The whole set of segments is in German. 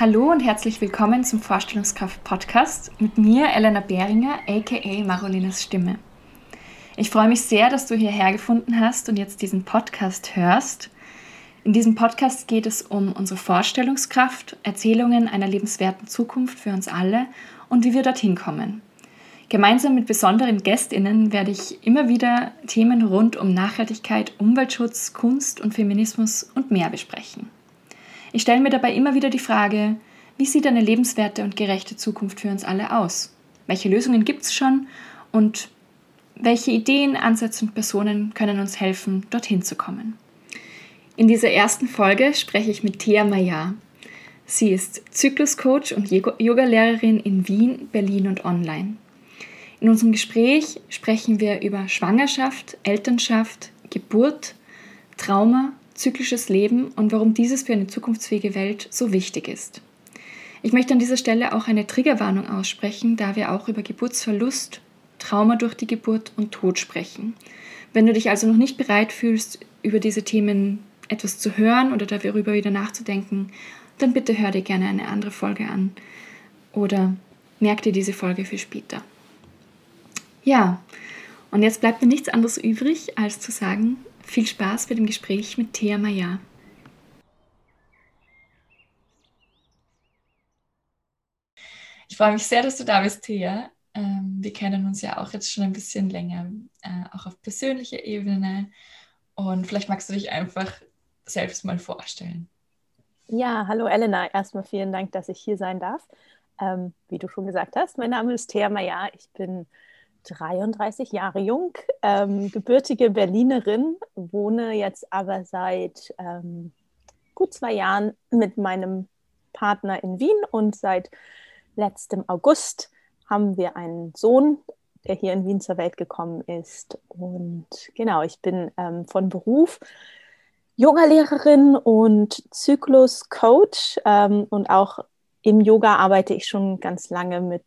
Hallo und herzlich willkommen zum Vorstellungskraft-Podcast mit mir, Elena Behringer, aka Marolinas Stimme. Ich freue mich sehr, dass du hierher gefunden hast und jetzt diesen Podcast hörst. In diesem Podcast geht es um unsere Vorstellungskraft, Erzählungen einer lebenswerten Zukunft für uns alle und wie wir dorthin kommen. Gemeinsam mit besonderen Gästinnen werde ich immer wieder Themen rund um Nachhaltigkeit, Umweltschutz, Kunst und Feminismus und mehr besprechen. Ich stelle mir dabei immer wieder die Frage, wie sieht eine lebenswerte und gerechte Zukunft für uns alle aus? Welche Lösungen gibt es schon und welche Ideen, Ansätze und Personen können uns helfen, dorthin zu kommen? In dieser ersten Folge spreche ich mit Thea Mayar. Sie ist Zykluscoach und Yogalehrerin in Wien, Berlin und online. In unserem Gespräch sprechen wir über Schwangerschaft, Elternschaft, Geburt, Trauma zyklisches Leben und warum dieses für eine zukunftsfähige Welt so wichtig ist. Ich möchte an dieser Stelle auch eine Triggerwarnung aussprechen, da wir auch über Geburtsverlust, Trauma durch die Geburt und Tod sprechen. Wenn du dich also noch nicht bereit fühlst, über diese Themen etwas zu hören oder darüber wieder nachzudenken, dann bitte hör dir gerne eine andere Folge an oder merk dir diese Folge für später. Ja, und jetzt bleibt mir nichts anderes übrig, als zu sagen, viel Spaß bei dem Gespräch mit Thea Maya. Ich freue mich sehr, dass du da bist, Thea. Ähm, wir kennen uns ja auch jetzt schon ein bisschen länger, äh, auch auf persönlicher Ebene. Und vielleicht magst du dich einfach selbst mal vorstellen. Ja, hallo Elena. Erstmal vielen Dank, dass ich hier sein darf. Ähm, wie du schon gesagt hast, mein Name ist Thea Maya. Ich bin 33 Jahre jung, ähm, gebürtige Berlinerin, wohne jetzt aber seit ähm, gut zwei Jahren mit meinem Partner in Wien und seit letztem August haben wir einen Sohn, der hier in Wien zur Welt gekommen ist. Und genau, ich bin ähm, von Beruf Yoga-Lehrerin und Zyklus-Coach ähm, und auch im Yoga arbeite ich schon ganz lange mit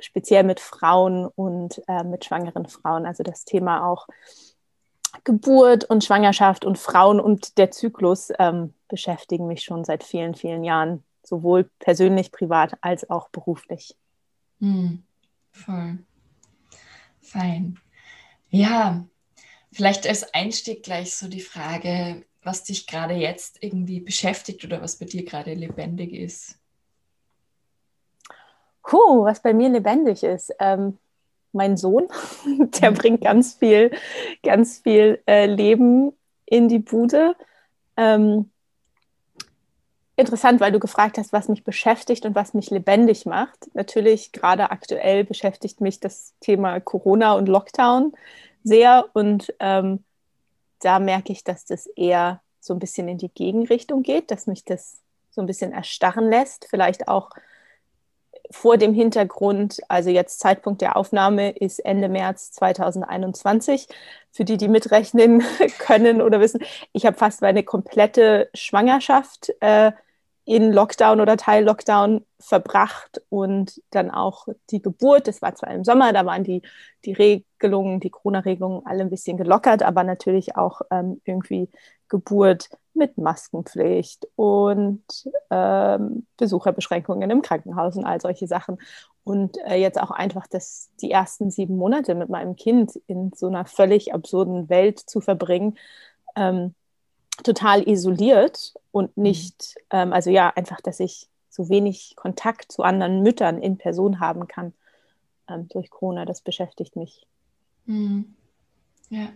speziell mit Frauen und äh, mit schwangeren Frauen. Also das Thema auch Geburt und Schwangerschaft und Frauen und der Zyklus ähm, beschäftigen mich schon seit vielen, vielen Jahren, sowohl persönlich, privat als auch beruflich. Hm, voll. Fein. Ja, vielleicht als Einstieg gleich so die Frage, was dich gerade jetzt irgendwie beschäftigt oder was bei dir gerade lebendig ist. Puh, was bei mir lebendig ist. Ähm, mein Sohn, der mhm. bringt ganz viel, ganz viel äh, Leben in die Bude. Ähm, interessant, weil du gefragt hast, was mich beschäftigt und was mich lebendig macht. Natürlich, gerade aktuell beschäftigt mich das Thema Corona und Lockdown sehr und ähm, da merke ich, dass das eher so ein bisschen in die Gegenrichtung geht, dass mich das so ein bisschen erstarren lässt, vielleicht auch vor dem Hintergrund, also jetzt Zeitpunkt der Aufnahme ist Ende März 2021. Für die, die mitrechnen können oder wissen, ich habe fast meine komplette Schwangerschaft äh, in Lockdown oder Teil-Lockdown verbracht und dann auch die Geburt. Das war zwar im Sommer, da waren die, die Regelungen, die Corona-Regelungen alle ein bisschen gelockert, aber natürlich auch ähm, irgendwie Geburt mit Maskenpflicht und ähm, Besucherbeschränkungen im Krankenhaus und all solche Sachen. Und äh, jetzt auch einfach das, die ersten sieben Monate mit meinem Kind in so einer völlig absurden Welt zu verbringen. Ähm, total isoliert und mhm. nicht, ähm, also ja, einfach, dass ich so wenig Kontakt zu anderen Müttern in Person haben kann ähm, durch Corona, das beschäftigt mich. Mhm. Ja.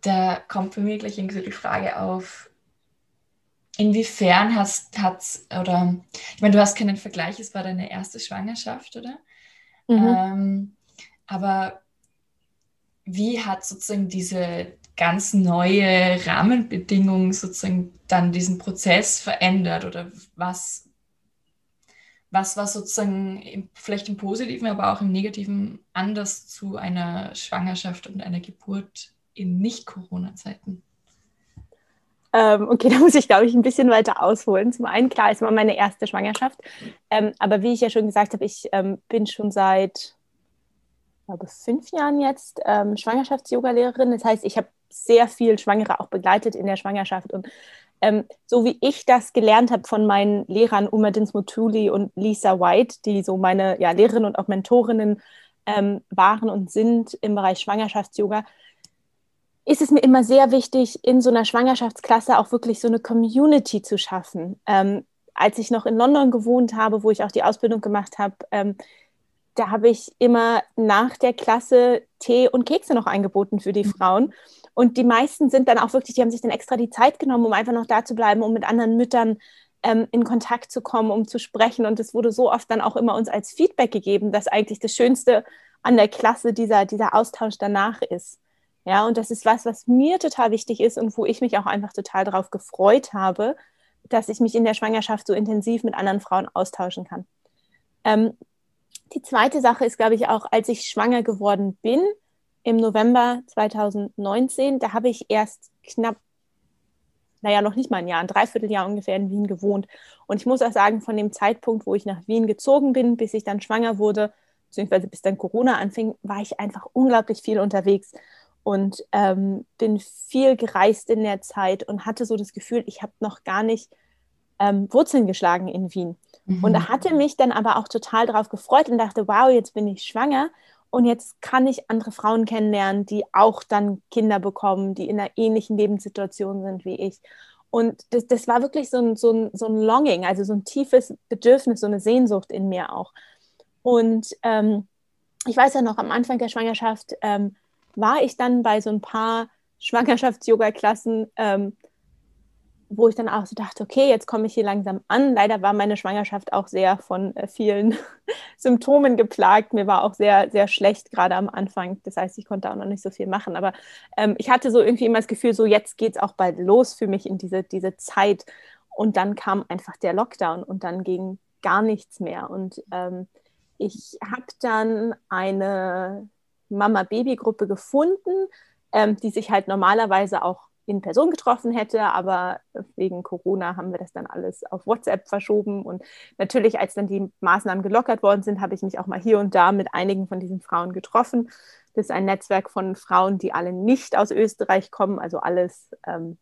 Da kommt für mich gleich irgendwie so die Frage auf, inwiefern hast, hat's, oder, ich meine, du hast keinen Vergleich, es war deine erste Schwangerschaft, oder? Mhm. Ähm, aber wie hat sozusagen diese ganz neue Rahmenbedingungen sozusagen dann diesen Prozess verändert oder was, was war sozusagen im, vielleicht im Positiven, aber auch im Negativen anders zu einer Schwangerschaft und einer Geburt in Nicht-Corona-Zeiten? Ähm, okay, da muss ich, glaube ich, ein bisschen weiter ausholen. Zum einen, klar, es war meine erste Schwangerschaft. Ähm, aber wie ich ja schon gesagt habe, ich ähm, bin schon seit, glaube fünf Jahren jetzt ähm, Schwangerschafts-Yoga-Lehrerin. Das heißt, ich habe sehr viel Schwangere auch begleitet in der Schwangerschaft und ähm, so wie ich das gelernt habe von meinen Lehrern Uma Dinsmutuli und Lisa White, die so meine ja, Lehrerinnen und auch Mentorinnen ähm, waren und sind im Bereich Schwangerschafts-Yoga, ist es mir immer sehr wichtig, in so einer Schwangerschaftsklasse auch wirklich so eine Community zu schaffen. Ähm, als ich noch in London gewohnt habe, wo ich auch die Ausbildung gemacht habe, ähm, da habe ich immer nach der Klasse Tee und Kekse noch angeboten für die mhm. Frauen. Und die meisten sind dann auch wirklich, die haben sich dann extra die Zeit genommen, um einfach noch da zu bleiben, um mit anderen Müttern ähm, in Kontakt zu kommen, um zu sprechen. Und es wurde so oft dann auch immer uns als Feedback gegeben, dass eigentlich das Schönste an der Klasse dieser, dieser Austausch danach ist. Ja, und das ist was, was mir total wichtig ist und wo ich mich auch einfach total darauf gefreut habe, dass ich mich in der Schwangerschaft so intensiv mit anderen Frauen austauschen kann. Ähm, die zweite Sache ist, glaube ich, auch, als ich schwanger geworden bin, im November 2019, da habe ich erst knapp, naja, noch nicht mal ein Jahr, ein Dreivierteljahr ungefähr in Wien gewohnt. Und ich muss auch sagen, von dem Zeitpunkt, wo ich nach Wien gezogen bin, bis ich dann schwanger wurde, beziehungsweise bis dann Corona anfing, war ich einfach unglaublich viel unterwegs und ähm, bin viel gereist in der Zeit und hatte so das Gefühl, ich habe noch gar nicht ähm, Wurzeln geschlagen in Wien. Mhm. Und hatte mich dann aber auch total darauf gefreut und dachte, wow, jetzt bin ich schwanger und jetzt kann ich andere Frauen kennenlernen, die auch dann Kinder bekommen, die in einer ähnlichen Lebenssituation sind wie ich. Und das, das war wirklich so ein, so, ein, so ein Longing, also so ein tiefes Bedürfnis, so eine Sehnsucht in mir auch. Und ähm, ich weiß ja noch, am Anfang der Schwangerschaft ähm, war ich dann bei so ein paar Schwangerschafts-Yoga-Klassen, ähm, wo ich dann auch so dachte, okay, jetzt komme ich hier langsam an. Leider war meine Schwangerschaft auch sehr von äh, vielen Symptomen geplagt. Mir war auch sehr, sehr schlecht, gerade am Anfang. Das heißt, ich konnte auch noch nicht so viel machen. Aber ähm, ich hatte so irgendwie immer das Gefühl, so jetzt geht es auch bald los für mich in diese, diese Zeit. Und dann kam einfach der Lockdown und dann ging gar nichts mehr. Und ähm, ich habe dann eine Mama-Baby-Gruppe gefunden, ähm, die sich halt normalerweise auch in Person getroffen hätte, aber wegen Corona haben wir das dann alles auf WhatsApp verschoben. Und natürlich, als dann die Maßnahmen gelockert worden sind, habe ich mich auch mal hier und da mit einigen von diesen Frauen getroffen. Das ist ein Netzwerk von Frauen, die alle nicht aus Österreich kommen, also alles ähm,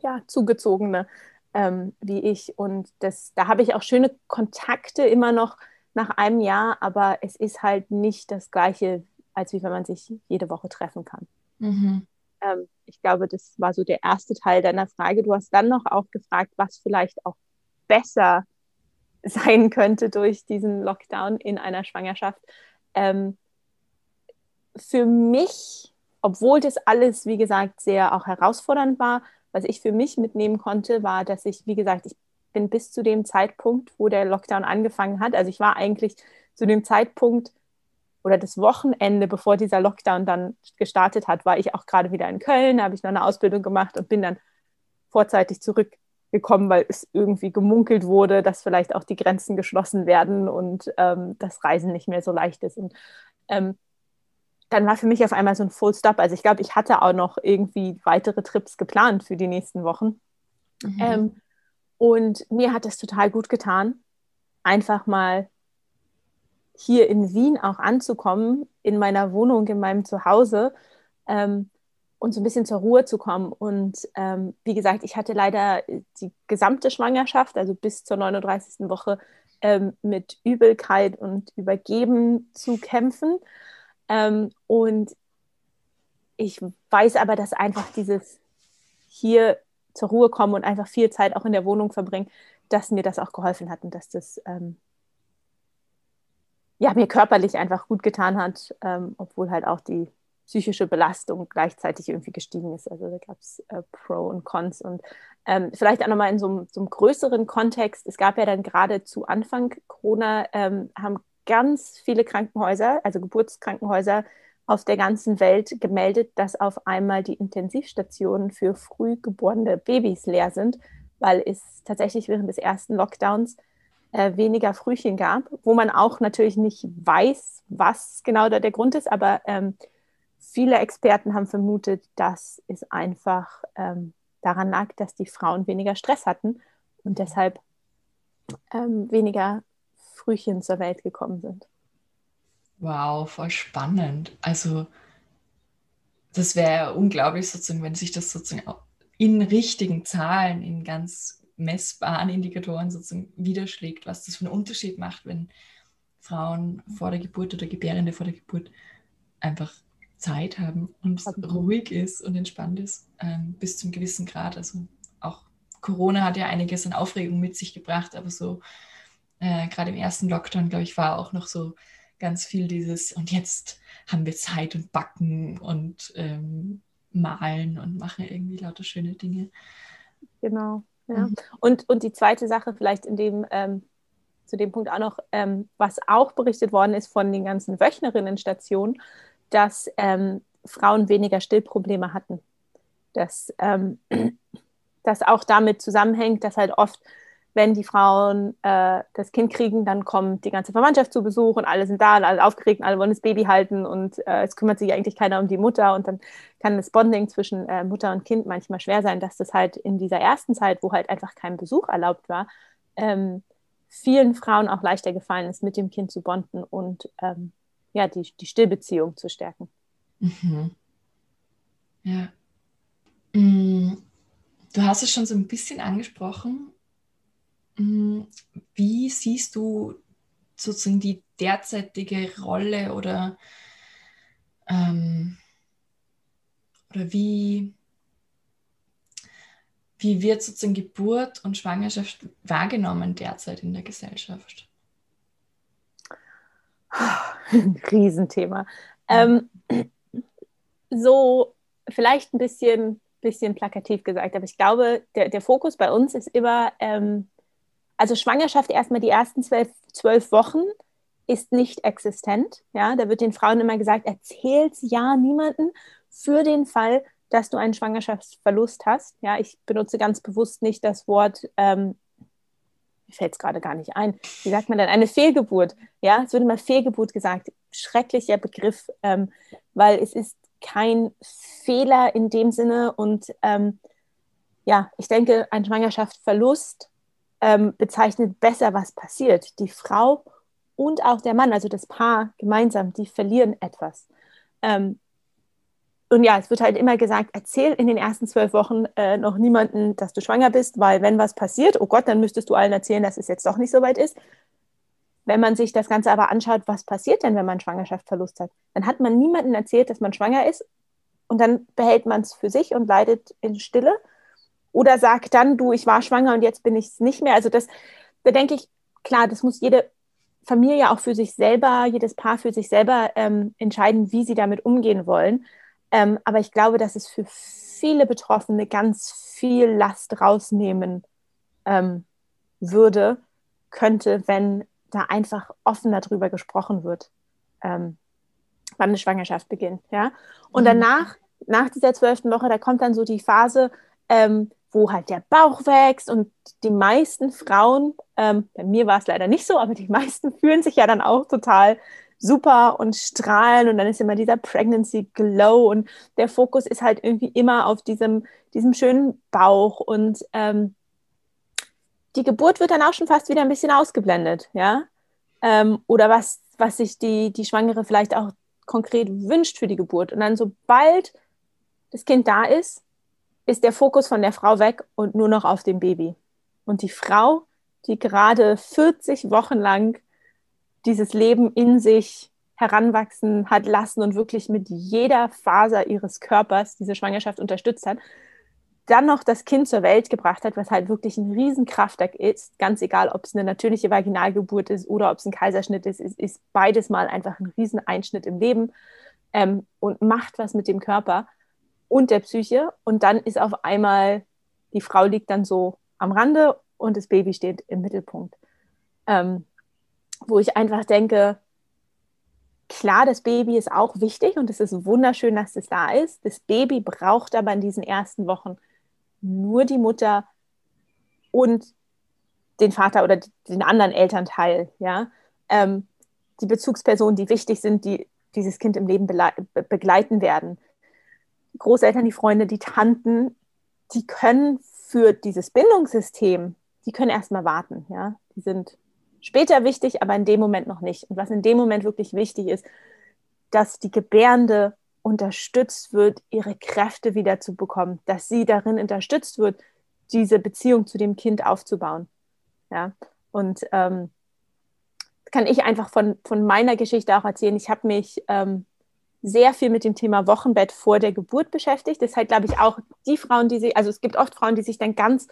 ja, zugezogene ähm, wie ich. Und das, da habe ich auch schöne Kontakte immer noch nach einem Jahr, aber es ist halt nicht das gleiche, als wie wenn man sich jede Woche treffen kann. Mhm. Ähm, ich glaube, das war so der erste Teil deiner Frage. Du hast dann noch auch gefragt, was vielleicht auch besser sein könnte durch diesen Lockdown in einer Schwangerschaft. Ähm, für mich, obwohl das alles, wie gesagt, sehr auch herausfordernd war, was ich für mich mitnehmen konnte, war, dass ich, wie gesagt, ich bin bis zu dem Zeitpunkt, wo der Lockdown angefangen hat, also ich war eigentlich zu dem Zeitpunkt oder das Wochenende, bevor dieser Lockdown dann gestartet hat, war ich auch gerade wieder in Köln, da habe ich noch eine Ausbildung gemacht und bin dann vorzeitig zurückgekommen, weil es irgendwie gemunkelt wurde, dass vielleicht auch die Grenzen geschlossen werden und ähm, das Reisen nicht mehr so leicht ist. Und ähm, dann war für mich auf einmal so ein Full Stop. Also ich glaube, ich hatte auch noch irgendwie weitere Trips geplant für die nächsten Wochen. Mhm. Ähm, und mir hat es total gut getan, einfach mal hier in Wien auch anzukommen, in meiner Wohnung, in meinem Zuhause ähm, und so ein bisschen zur Ruhe zu kommen. Und ähm, wie gesagt, ich hatte leider die gesamte Schwangerschaft, also bis zur 39. Woche, ähm, mit Übelkeit und Übergeben zu kämpfen. Ähm, und ich weiß aber, dass einfach dieses hier zur Ruhe kommen und einfach viel Zeit auch in der Wohnung verbringen, dass mir das auch geholfen hat und dass das ähm, ja, mir körperlich einfach gut getan hat, ähm, obwohl halt auch die psychische Belastung gleichzeitig irgendwie gestiegen ist. Also da gab es äh, Pro und Cons und ähm, vielleicht auch nochmal in so, einem größeren Kontext. Es gab ja dann gerade zu Anfang Corona, ähm, haben ganz viele Krankenhäuser, also Geburtskrankenhäuser auf der ganzen Welt gemeldet, dass auf einmal die Intensivstationen für früh geborene Babys leer sind, weil es tatsächlich während des ersten Lockdowns äh, weniger Frühchen gab, wo man auch natürlich nicht weiß, was genau da der Grund ist, aber ähm, viele Experten haben vermutet, dass es einfach ähm, daran lag, dass die Frauen weniger Stress hatten und deshalb ähm, weniger Frühchen zur Welt gekommen sind. Wow, voll spannend. Also das wäre unglaublich sozusagen, wenn sich das sozusagen in richtigen Zahlen, in ganz messbaren Indikatoren sozusagen widerschlägt, was das für einen Unterschied macht, wenn Frauen vor der Geburt oder Gebärende vor der Geburt einfach Zeit haben und ruhig ist und entspannt ist, ähm, bis zum gewissen Grad. Also auch Corona hat ja einiges an Aufregung mit sich gebracht, aber so äh, gerade im ersten Lockdown, glaube ich, war auch noch so ganz viel dieses, und jetzt haben wir Zeit und backen und ähm, malen und machen irgendwie lauter schöne Dinge. Genau, ja. Mhm. Und, und die zweite Sache vielleicht in dem, ähm, zu dem Punkt auch noch, ähm, was auch berichtet worden ist von den ganzen Wöchnerinnenstationen, dass ähm, Frauen weniger Stillprobleme hatten. Dass ähm, das auch damit zusammenhängt, dass halt oft wenn die Frauen äh, das Kind kriegen, dann kommt die ganze Verwandtschaft zu Besuch und alle sind da, alle aufgeregt, und alle wollen das Baby halten und äh, es kümmert sich eigentlich keiner um die Mutter und dann kann das Bonding zwischen äh, Mutter und Kind manchmal schwer sein, dass das halt in dieser ersten Zeit, wo halt einfach kein Besuch erlaubt war, ähm, vielen Frauen auch leichter gefallen ist, mit dem Kind zu bonden und ähm, ja, die, die Stillbeziehung zu stärken. Mhm. Ja. Mm, du hast es schon so ein bisschen angesprochen, wie siehst du sozusagen die derzeitige Rolle oder, ähm, oder wie, wie wird sozusagen Geburt und Schwangerschaft wahrgenommen derzeit in der Gesellschaft? Riesenthema. Ähm, so vielleicht ein bisschen, bisschen plakativ gesagt, aber ich glaube, der, der Fokus bei uns ist immer ähm, also Schwangerschaft erstmal die ersten zwölf, zwölf Wochen ist nicht existent. Ja, da wird den Frauen immer gesagt, erzähl's ja niemanden für den Fall, dass du einen Schwangerschaftsverlust hast. Ja, ich benutze ganz bewusst nicht das Wort, ähm, mir fällt es gerade gar nicht ein. Wie sagt man denn? Eine Fehlgeburt. Ja, es wird immer Fehlgeburt gesagt. Schrecklicher Begriff, ähm, weil es ist kein Fehler in dem Sinne. Und ähm, ja, ich denke, ein Schwangerschaftsverlust ähm, bezeichnet besser, was passiert. Die Frau und auch der Mann, also das Paar gemeinsam, die verlieren etwas. Ähm, und ja, es wird halt immer gesagt, erzähl in den ersten zwölf Wochen äh, noch niemanden, dass du schwanger bist, weil wenn was passiert, oh Gott, dann müsstest du allen erzählen, dass es jetzt doch nicht so weit ist. Wenn man sich das Ganze aber anschaut, was passiert denn, wenn man Schwangerschaftsverlust hat? Dann hat man niemandem erzählt, dass man schwanger ist und dann behält man es für sich und leidet in Stille oder sag dann, du, ich war schwanger und jetzt bin ich es nicht mehr. Also das, da denke ich, klar, das muss jede Familie auch für sich selber, jedes Paar für sich selber ähm, entscheiden, wie sie damit umgehen wollen. Ähm, aber ich glaube, dass es für viele Betroffene ganz viel Last rausnehmen ähm, würde, könnte, wenn da einfach offen darüber gesprochen wird, ähm, wann eine Schwangerschaft beginnt. Ja? Und mhm. danach, nach dieser zwölften Woche, da kommt dann so die Phase, ähm, wo halt der Bauch wächst und die meisten Frauen, ähm, bei mir war es leider nicht so, aber die meisten fühlen sich ja dann auch total super und strahlen und dann ist immer dieser Pregnancy Glow und der Fokus ist halt irgendwie immer auf diesem, diesem schönen Bauch und ähm, die Geburt wird dann auch schon fast wieder ein bisschen ausgeblendet, ja. Ähm, oder was, was sich die, die Schwangere vielleicht auch konkret wünscht für die Geburt. Und dann sobald das Kind da ist, ist der Fokus von der Frau weg und nur noch auf dem Baby. Und die Frau, die gerade 40 Wochen lang dieses Leben in sich heranwachsen hat lassen und wirklich mit jeder Faser ihres Körpers diese Schwangerschaft unterstützt hat, dann noch das Kind zur Welt gebracht hat, was halt wirklich ein Riesenkraftwerk ist, ganz egal, ob es eine natürliche Vaginalgeburt ist oder ob es ein Kaiserschnitt ist, ist, ist beides mal einfach ein Rieseneinschnitt im Leben ähm, und macht was mit dem Körper und der Psyche. Und dann ist auf einmal, die Frau liegt dann so am Rande und das Baby steht im Mittelpunkt. Ähm, wo ich einfach denke, klar, das Baby ist auch wichtig und es ist wunderschön, dass es da ist. Das Baby braucht aber in diesen ersten Wochen nur die Mutter und den Vater oder den anderen Elternteil, ja. Ähm, die Bezugspersonen, die wichtig sind, die dieses Kind im Leben begleiten werden. Großeltern, die Freunde, die Tanten, die können für dieses Bindungssystem, die können erstmal warten. Ja? Die sind später wichtig, aber in dem Moment noch nicht. Und was in dem Moment wirklich wichtig ist, dass die Gebärende unterstützt wird, ihre Kräfte wieder zu bekommen, dass sie darin unterstützt wird, diese Beziehung zu dem Kind aufzubauen. Ja, und ähm, kann ich einfach von, von meiner Geschichte auch erzählen. Ich habe mich ähm, sehr viel mit dem Thema Wochenbett vor der Geburt beschäftigt. Halt, glaube ich, auch die Frauen, die sich, also es gibt oft Frauen, die sich dann ganz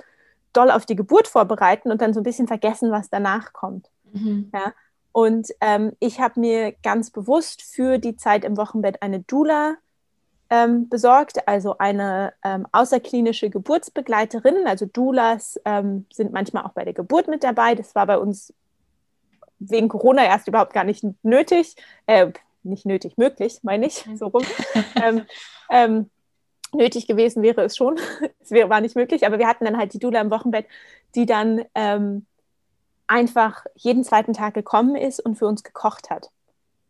doll auf die Geburt vorbereiten und dann so ein bisschen vergessen, was danach kommt. Mhm. Ja? Und ähm, ich habe mir ganz bewusst für die Zeit im Wochenbett eine Doula ähm, besorgt, also eine ähm, außerklinische Geburtsbegleiterin. Also Doulas ähm, sind manchmal auch bei der Geburt mit dabei. Das war bei uns wegen Corona erst überhaupt gar nicht nötig. Äh, nicht nötig, möglich, meine ich, so rum. Ähm, ähm, nötig gewesen wäre es schon. es wäre, war nicht möglich, aber wir hatten dann halt die Dula im Wochenbett, die dann ähm, einfach jeden zweiten Tag gekommen ist und für uns gekocht hat.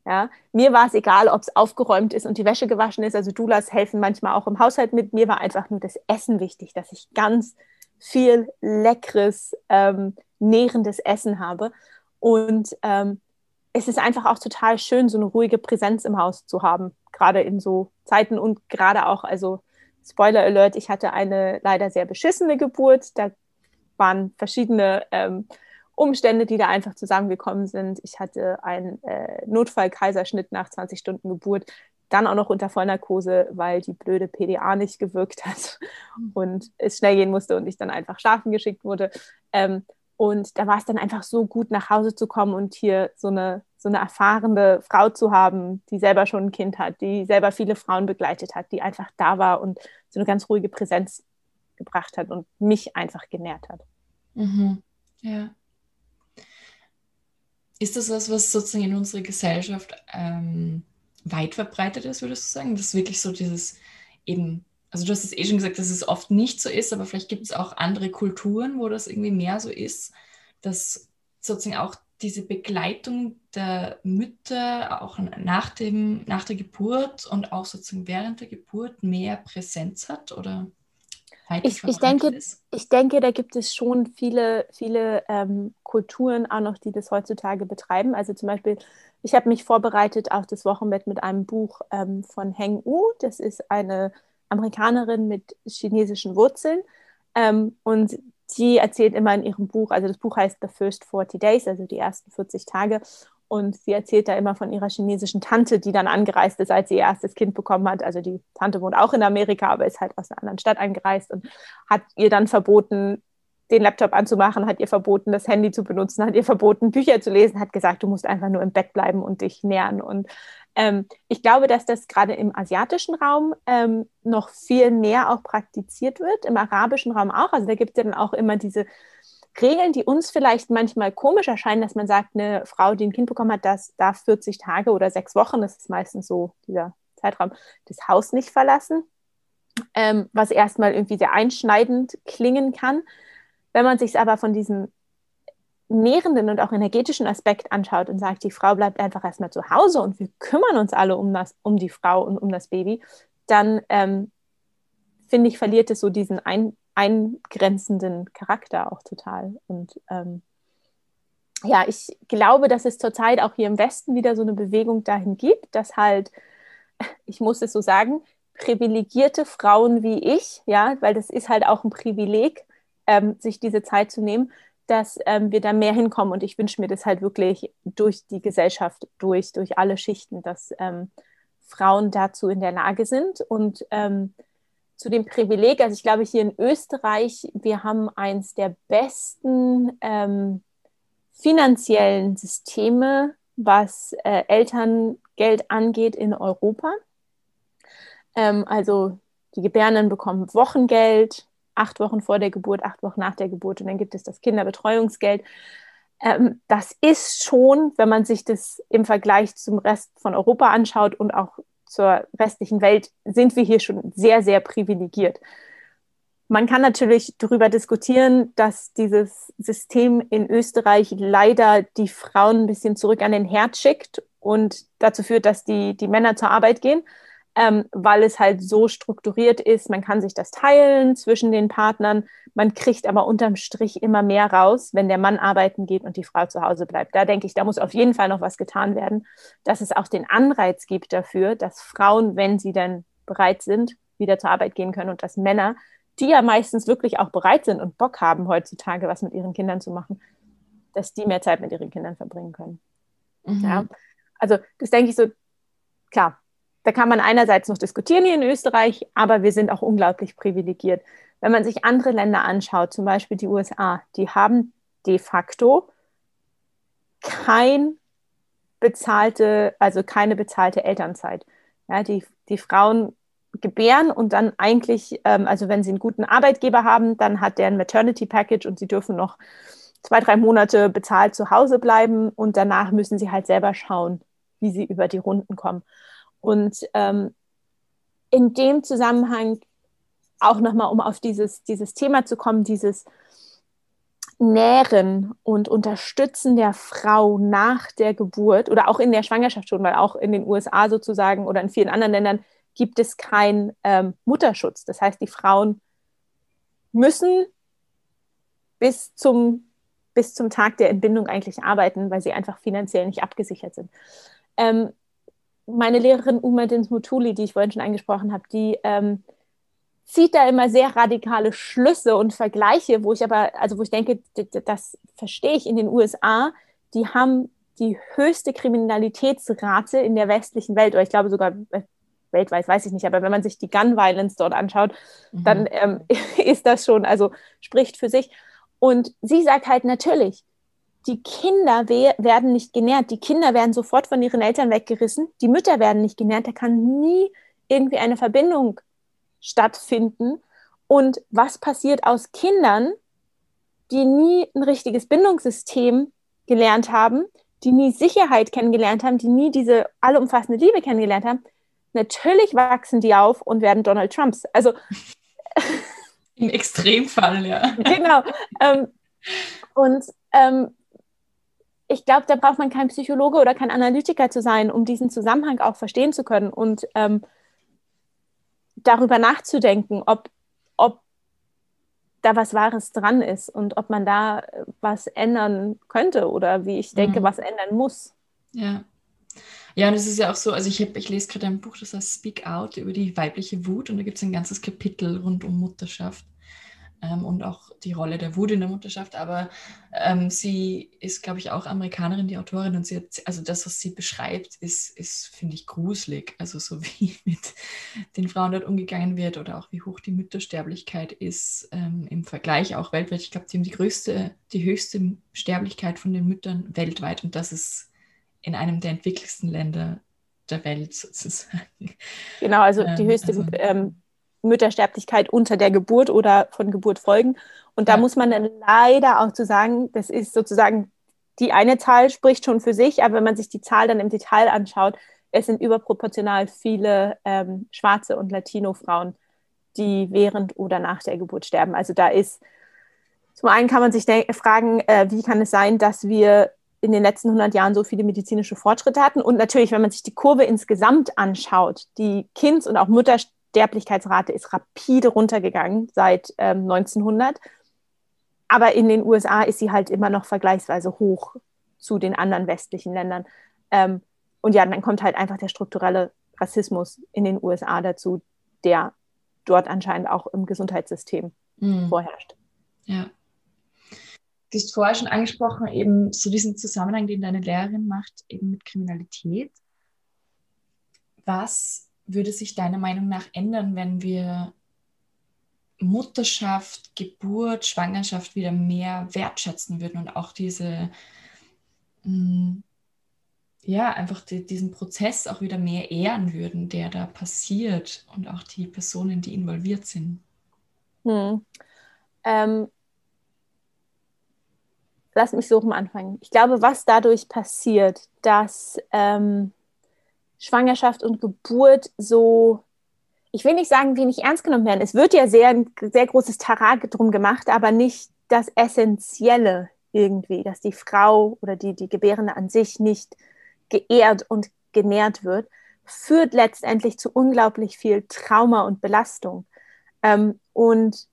Ja, mir war es egal, ob es aufgeräumt ist und die Wäsche gewaschen ist. Also Dulas helfen manchmal auch im Haushalt mit. Mir war einfach nur das Essen wichtig, dass ich ganz viel leckeres, ähm, nährendes Essen habe. Und ähm, es ist einfach auch total schön, so eine ruhige Präsenz im Haus zu haben, gerade in so Zeiten und gerade auch, also Spoiler Alert, ich hatte eine leider sehr beschissene Geburt. Da waren verschiedene ähm, Umstände, die da einfach zusammengekommen sind. Ich hatte einen äh, Notfall-Kaiserschnitt nach 20 Stunden Geburt, dann auch noch unter Vollnarkose, weil die blöde PDA nicht gewirkt hat und es schnell gehen musste und ich dann einfach schlafen geschickt wurde. Ähm, und da war es dann einfach so gut, nach Hause zu kommen und hier so eine, so eine erfahrene Frau zu haben, die selber schon ein Kind hat, die selber viele Frauen begleitet hat, die einfach da war und so eine ganz ruhige Präsenz gebracht hat und mich einfach genährt hat. Mhm. Ja. Ist das was, was sozusagen in unserer Gesellschaft ähm, weit verbreitet ist, würdest du sagen? Das ist wirklich so dieses eben also du hast es eh schon gesagt, dass es oft nicht so ist, aber vielleicht gibt es auch andere Kulturen, wo das irgendwie mehr so ist, dass sozusagen auch diese Begleitung der Mütter auch nach, dem, nach der Geburt und auch sozusagen während der Geburt mehr Präsenz hat oder ich, ich, denke, ich denke, da gibt es schon viele, viele ähm, Kulturen auch noch, die das heutzutage betreiben. Also zum Beispiel, ich habe mich vorbereitet auf das Wochenbett mit einem Buch ähm, von Heng U. Das ist eine Amerikanerin mit chinesischen Wurzeln. Ähm, und sie erzählt immer in ihrem Buch, also das Buch heißt The First 40 Days, also die ersten 40 Tage. Und sie erzählt da immer von ihrer chinesischen Tante, die dann angereist ist, als sie ihr erstes Kind bekommen hat. Also die Tante wohnt auch in Amerika, aber ist halt aus einer anderen Stadt angereist und hat ihr dann verboten, den Laptop anzumachen, hat ihr verboten, das Handy zu benutzen, hat ihr verboten, Bücher zu lesen, hat gesagt, du musst einfach nur im Bett bleiben und dich nähern. Und ähm, ich glaube, dass das gerade im asiatischen Raum ähm, noch viel mehr auch praktiziert wird, im arabischen Raum auch. Also da gibt es ja dann auch immer diese Regeln, die uns vielleicht manchmal komisch erscheinen, dass man sagt, eine Frau, die ein Kind bekommen hat, das darf 40 Tage oder sechs Wochen, das ist meistens so dieser Zeitraum, das Haus nicht verlassen, ähm, was erstmal irgendwie sehr einschneidend klingen kann. Wenn man sich aber von diesem nährenden und auch energetischen Aspekt anschaut und sagt, die Frau bleibt einfach erstmal zu Hause und wir kümmern uns alle um, das, um die Frau und um das Baby, dann ähm, finde ich, verliert es so diesen ein, eingrenzenden Charakter auch total. Und ähm, ja, ich glaube, dass es zurzeit auch hier im Westen wieder so eine Bewegung dahin gibt, dass halt, ich muss es so sagen, privilegierte Frauen wie ich, ja, weil das ist halt auch ein Privileg, ähm, sich diese Zeit zu nehmen, dass ähm, wir da mehr hinkommen. Und ich wünsche mir das halt wirklich durch die Gesellschaft, durch, durch alle Schichten, dass ähm, Frauen dazu in der Lage sind. Und ähm, zu dem Privileg, also ich glaube, hier in Österreich, wir haben eins der besten ähm, finanziellen Systeme, was äh, Elterngeld angeht in Europa. Ähm, also die Gebärenden bekommen Wochengeld, acht Wochen vor der Geburt, acht Wochen nach der Geburt und dann gibt es das Kinderbetreuungsgeld. Ähm, das ist schon, wenn man sich das im Vergleich zum Rest von Europa anschaut und auch zur restlichen Welt, sind wir hier schon sehr, sehr privilegiert. Man kann natürlich darüber diskutieren, dass dieses System in Österreich leider die Frauen ein bisschen zurück an den Herd schickt und dazu führt, dass die, die Männer zur Arbeit gehen. Ähm, weil es halt so strukturiert ist. Man kann sich das teilen zwischen den Partnern. Man kriegt aber unterm Strich immer mehr raus, wenn der Mann arbeiten geht und die Frau zu Hause bleibt. Da denke ich, da muss auf jeden Fall noch was getan werden, dass es auch den Anreiz gibt dafür, dass Frauen, wenn sie dann bereit sind, wieder zur Arbeit gehen können und dass Männer, die ja meistens wirklich auch bereit sind und Bock haben, heutzutage was mit ihren Kindern zu machen, dass die mehr Zeit mit ihren Kindern verbringen können. Mhm. Ja? Also das denke ich so, klar, da kann man einerseits noch diskutieren hier in Österreich, aber wir sind auch unglaublich privilegiert. Wenn man sich andere Länder anschaut, zum Beispiel die USA, die haben de facto kein bezahlte, also keine bezahlte Elternzeit. Ja, die, die Frauen gebären und dann eigentlich, ähm, also wenn sie einen guten Arbeitgeber haben, dann hat der ein Maternity Package und sie dürfen noch zwei, drei Monate bezahlt zu Hause bleiben und danach müssen sie halt selber schauen, wie sie über die Runden kommen. Und ähm, in dem Zusammenhang auch nochmal, um auf dieses, dieses Thema zu kommen, dieses Nähren und Unterstützen der Frau nach der Geburt oder auch in der Schwangerschaft schon, weil auch in den USA sozusagen oder in vielen anderen Ländern gibt es keinen ähm, Mutterschutz. Das heißt, die Frauen müssen bis zum, bis zum Tag der Entbindung eigentlich arbeiten, weil sie einfach finanziell nicht abgesichert sind. Ähm, meine Lehrerin Uma Dinsmutuli, die ich vorhin schon angesprochen habe, die ähm, zieht da immer sehr radikale Schlüsse und Vergleiche, wo ich aber, also wo ich denke, das verstehe ich in den USA, die haben die höchste Kriminalitätsrate in der westlichen Welt, oder ich glaube sogar äh, weltweit, weiß ich nicht, aber wenn man sich die Gun Violence dort anschaut, mhm. dann ähm, ist das schon, also spricht für sich. Und sie sagt halt natürlich, die Kinder we werden nicht genährt. Die Kinder werden sofort von ihren Eltern weggerissen. Die Mütter werden nicht genährt. Da kann nie irgendwie eine Verbindung stattfinden. Und was passiert aus Kindern, die nie ein richtiges Bindungssystem gelernt haben, die nie Sicherheit kennengelernt haben, die nie diese allumfassende Liebe kennengelernt haben? Natürlich wachsen die auf und werden Donald Trumps. Also im Extremfall, ja. Genau. Ähm, und ähm, ich glaube, da braucht man kein Psychologe oder kein Analytiker zu sein, um diesen Zusammenhang auch verstehen zu können und ähm, darüber nachzudenken, ob, ob da was Wahres dran ist und ob man da äh, was ändern könnte oder wie ich denke, mhm. was ändern muss. Ja. Ja, und es ist ja auch so, also ich, hab, ich lese gerade ein Buch, das heißt Speak Out über die weibliche Wut und da gibt es ein ganzes Kapitel rund um Mutterschaft ähm, und auch die Rolle der Wut in der Mutterschaft. Aber ähm, sie ist, glaube ich, auch Amerikanerin, die Autorin. Und sie hat, also das, was sie beschreibt, ist, ist finde ich, gruselig. Also so wie mit den Frauen dort umgegangen wird oder auch wie hoch die Müttersterblichkeit ist ähm, im Vergleich auch weltweit. Ich glaube, die haben die größte, die höchste Sterblichkeit von den Müttern weltweit. Und das ist in einem der entwickelsten Länder der Welt sozusagen. Genau, also die ähm, höchste also, ähm, Müttersterblichkeit unter der Geburt oder von Geburt folgen. Und da ja. muss man dann leider auch zu sagen, das ist sozusagen die eine Zahl spricht schon für sich, aber wenn man sich die Zahl dann im Detail anschaut, es sind überproportional viele ähm, schwarze und Latino-Frauen, die während oder nach der Geburt sterben. Also da ist, zum einen kann man sich fragen, äh, wie kann es sein, dass wir in den letzten 100 Jahren so viele medizinische Fortschritte hatten. Und natürlich, wenn man sich die Kurve insgesamt anschaut, die Kinds- und auch Mutter Sterblichkeitsrate ist rapide runtergegangen seit ähm, 1900. Aber in den USA ist sie halt immer noch vergleichsweise hoch zu den anderen westlichen Ländern. Ähm, und ja, dann kommt halt einfach der strukturelle Rassismus in den USA dazu, der dort anscheinend auch im Gesundheitssystem mhm. vorherrscht. Ja. Du hast vorher schon angesprochen, eben so diesen Zusammenhang, den deine Lehrerin macht, eben mit Kriminalität. Was würde sich deiner Meinung nach ändern, wenn wir Mutterschaft, Geburt, Schwangerschaft wieder mehr wertschätzen würden und auch diese, mm, ja, einfach die, diesen Prozess auch wieder mehr ehren würden, der da passiert und auch die Personen, die involviert sind? Hm. Ähm, lass mich so rum anfangen. Ich glaube, was dadurch passiert, dass ähm, Schwangerschaft und Geburt so, ich will nicht sagen, wenig ernst genommen werden. Es wird ja sehr, ein sehr großes Tarak drum gemacht, aber nicht das Essentielle irgendwie, dass die Frau oder die, die Gebärende an sich nicht geehrt und genährt wird. führt letztendlich zu unglaublich viel Trauma und Belastung. Ähm, und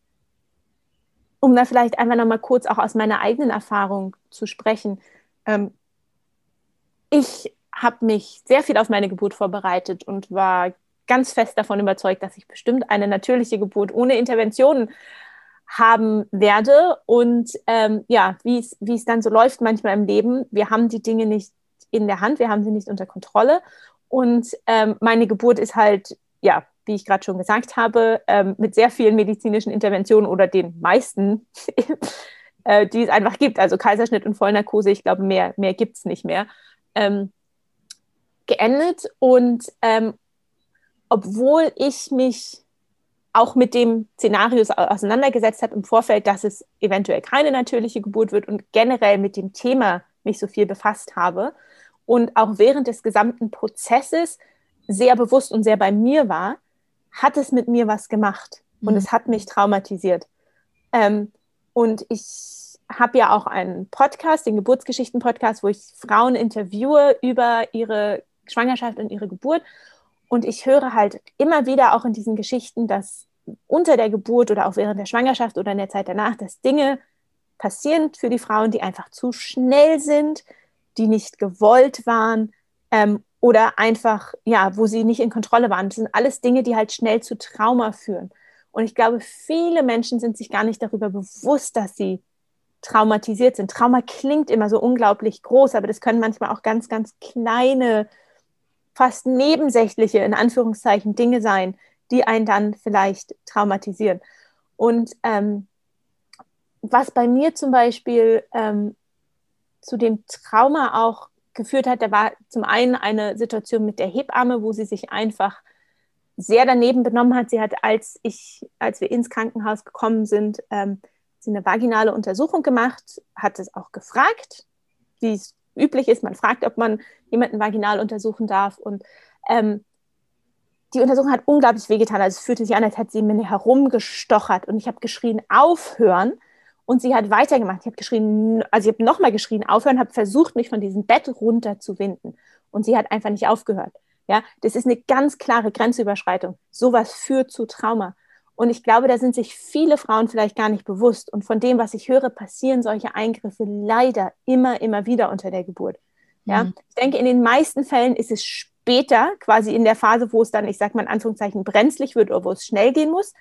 um da vielleicht einfach nochmal kurz auch aus meiner eigenen Erfahrung zu sprechen. Ähm, ich habe mich sehr viel auf meine Geburt vorbereitet und war ganz fest davon überzeugt, dass ich bestimmt eine natürliche Geburt ohne Interventionen haben werde. Und ähm, ja, wie es dann so läuft manchmal im Leben, wir haben die Dinge nicht in der Hand, wir haben sie nicht unter Kontrolle. Und ähm, meine Geburt ist halt, ja, wie ich gerade schon gesagt habe, ähm, mit sehr vielen medizinischen Interventionen oder den meisten, äh, die es einfach gibt. Also Kaiserschnitt und Vollnarkose, ich glaube, mehr, mehr gibt es nicht mehr. Ähm, geendet. Und ähm, obwohl ich mich auch mit dem Szenario auseinandergesetzt habe im Vorfeld, dass es eventuell keine natürliche Geburt wird und generell mit dem Thema mich so viel befasst habe und auch während des gesamten Prozesses sehr bewusst und sehr bei mir war, hat es mit mir was gemacht und mhm. es hat mich traumatisiert. Ähm, und ich habe ja auch einen Podcast, den Geburtsgeschichten-Podcast, wo ich Frauen interviewe über ihre Schwangerschaft und ihre Geburt. Und ich höre halt immer wieder auch in diesen Geschichten, dass unter der Geburt oder auch während der Schwangerschaft oder in der Zeit danach, dass Dinge passieren für die Frauen, die einfach zu schnell sind, die nicht gewollt waren ähm, oder einfach, ja, wo sie nicht in Kontrolle waren. Das sind alles Dinge, die halt schnell zu Trauma führen. Und ich glaube, viele Menschen sind sich gar nicht darüber bewusst, dass sie traumatisiert sind. Trauma klingt immer so unglaublich groß, aber das können manchmal auch ganz, ganz kleine, fast nebensächliche, in Anführungszeichen, Dinge sein, die einen dann vielleicht traumatisieren. Und ähm, was bei mir zum Beispiel ähm, zu dem Trauma auch geführt hat, da war zum einen eine Situation mit der Hebamme, wo sie sich einfach sehr daneben benommen hat. Sie hat, als ich, als wir ins Krankenhaus gekommen sind, ähm, sie eine vaginale Untersuchung gemacht, hat es auch gefragt, wie es üblich ist. Man fragt, ob man jemanden vaginal untersuchen darf. Und ähm, die Untersuchung hat unglaublich wehgetan. Also es fühlte sich an, als hätte sie mir herumgestochert. Und ich habe geschrien, aufhören. Und sie hat weitergemacht. Ich habe geschrien, also ich habe nochmal geschrien, aufhören, habe versucht, mich von diesem Bett runterzuwinden. Und sie hat einfach nicht aufgehört. Ja, das ist eine ganz klare Grenzüberschreitung. Sowas führt zu Trauma. Und ich glaube, da sind sich viele Frauen vielleicht gar nicht bewusst. Und von dem, was ich höre, passieren solche Eingriffe leider immer, immer wieder unter der Geburt. Ja, mhm. ich denke, in den meisten Fällen ist es später, quasi in der Phase, wo es dann, ich sage mal in Anführungszeichen, brenzlig wird oder wo es schnell gehen muss,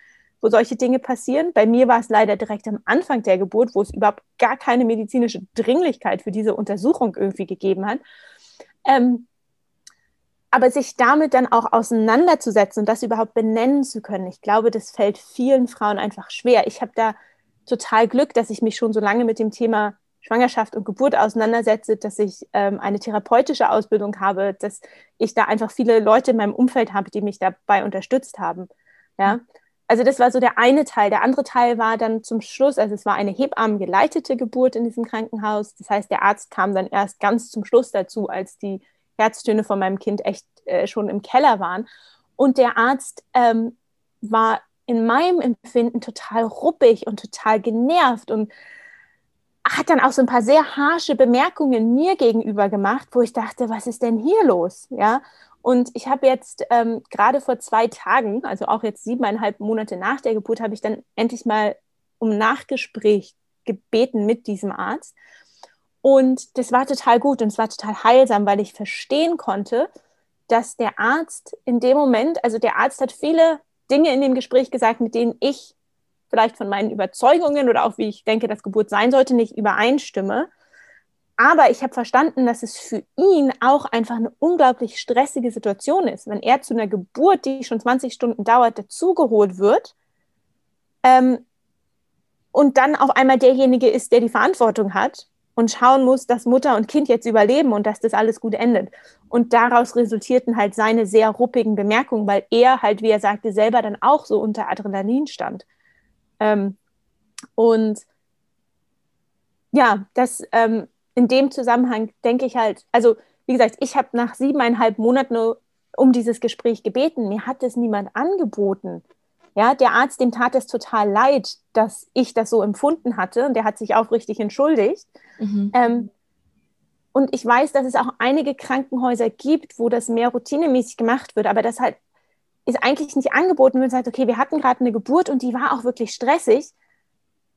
wo solche Dinge passieren. Bei mir war es leider direkt am Anfang der Geburt, wo es überhaupt gar keine medizinische Dringlichkeit für diese Untersuchung irgendwie gegeben hat. Ähm, aber sich damit dann auch auseinanderzusetzen und das überhaupt benennen zu können, ich glaube, das fällt vielen Frauen einfach schwer. Ich habe da total Glück, dass ich mich schon so lange mit dem Thema Schwangerschaft und Geburt auseinandersetze, dass ich ähm, eine therapeutische Ausbildung habe, dass ich da einfach viele Leute in meinem Umfeld habe, die mich dabei unterstützt haben. Ja, also das war so der eine Teil. Der andere Teil war dann zum Schluss, also es war eine hebammengeleitete Geburt in diesem Krankenhaus. Das heißt, der Arzt kam dann erst ganz zum Schluss dazu, als die Herztöne von meinem Kind echt äh, schon im Keller waren. Und der Arzt ähm, war in meinem Empfinden total ruppig und total genervt und hat dann auch so ein paar sehr harsche Bemerkungen mir gegenüber gemacht, wo ich dachte, was ist denn hier los? Ja, und ich habe jetzt ähm, gerade vor zwei Tagen, also auch jetzt siebeneinhalb Monate nach der Geburt, habe ich dann endlich mal um Nachgespräch gebeten mit diesem Arzt. Und das war total gut und es war total heilsam, weil ich verstehen konnte, dass der Arzt in dem Moment, also der Arzt hat viele Dinge in dem Gespräch gesagt, mit denen ich vielleicht von meinen Überzeugungen oder auch wie ich denke, dass Geburt sein sollte, nicht übereinstimme. Aber ich habe verstanden, dass es für ihn auch einfach eine unglaublich stressige Situation ist, wenn er zu einer Geburt, die schon 20 Stunden dauert, dazugeholt wird ähm, und dann auf einmal derjenige ist, der die Verantwortung hat und schauen muss, dass Mutter und Kind jetzt überleben und dass das alles gut endet. Und daraus resultierten halt seine sehr ruppigen Bemerkungen, weil er halt, wie er sagte, selber dann auch so unter Adrenalin stand. Ähm, und ja, das ähm, in dem Zusammenhang denke ich halt, also wie gesagt, ich habe nach siebeneinhalb Monaten um dieses Gespräch gebeten. Mir hat es niemand angeboten. Ja, der Arzt, dem tat es total leid, dass ich das so empfunden hatte und der hat sich aufrichtig entschuldigt. Mhm. Ähm, und ich weiß, dass es auch einige Krankenhäuser gibt, wo das mehr routinemäßig gemacht wird, aber das halt ist eigentlich nicht angeboten, wenn man sagt, okay, wir hatten gerade eine Geburt und die war auch wirklich stressig.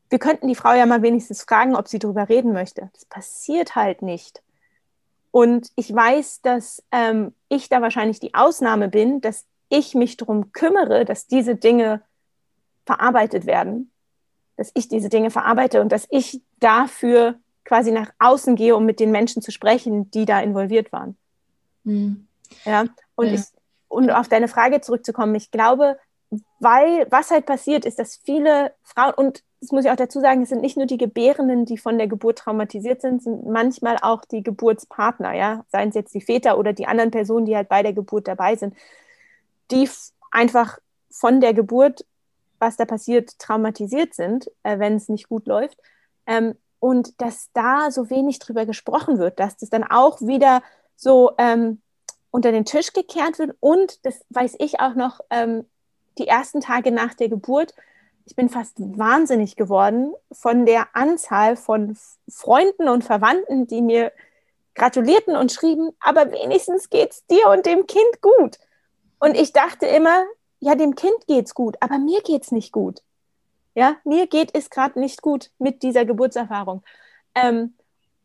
Wir könnten die Frau ja mal wenigstens fragen, ob sie darüber reden möchte. Das passiert halt nicht. Und ich weiß, dass ähm, ich da wahrscheinlich die Ausnahme bin, dass ich mich darum kümmere, dass diese Dinge verarbeitet werden, dass ich diese Dinge verarbeite und dass ich dafür quasi nach außen gehe, um mit den Menschen zu sprechen, die da involviert waren. Mhm. Ja, und, ja. Ich, und auf deine Frage zurückzukommen, ich glaube, weil was halt passiert ist, dass viele Frauen, und das muss ich auch dazu sagen, es sind nicht nur die Gebärenden, die von der Geburt traumatisiert sind, sind manchmal auch die Geburtspartner, ja, seien es jetzt die Väter oder die anderen Personen, die halt bei der Geburt dabei sind, die einfach von der Geburt, was da passiert, traumatisiert sind, äh, wenn es nicht gut läuft. Ähm, und dass da so wenig drüber gesprochen wird, dass das dann auch wieder so ähm, unter den Tisch gekehrt wird. Und das weiß ich auch noch, ähm, die ersten Tage nach der Geburt, ich bin fast wahnsinnig geworden von der Anzahl von Freunden und Verwandten, die mir gratulierten und schrieben, aber wenigstens geht es dir und dem Kind gut. Und ich dachte immer, ja, dem Kind geht's gut, aber mir geht's nicht gut. Ja, mir geht es gerade nicht gut mit dieser Geburtserfahrung. Ähm,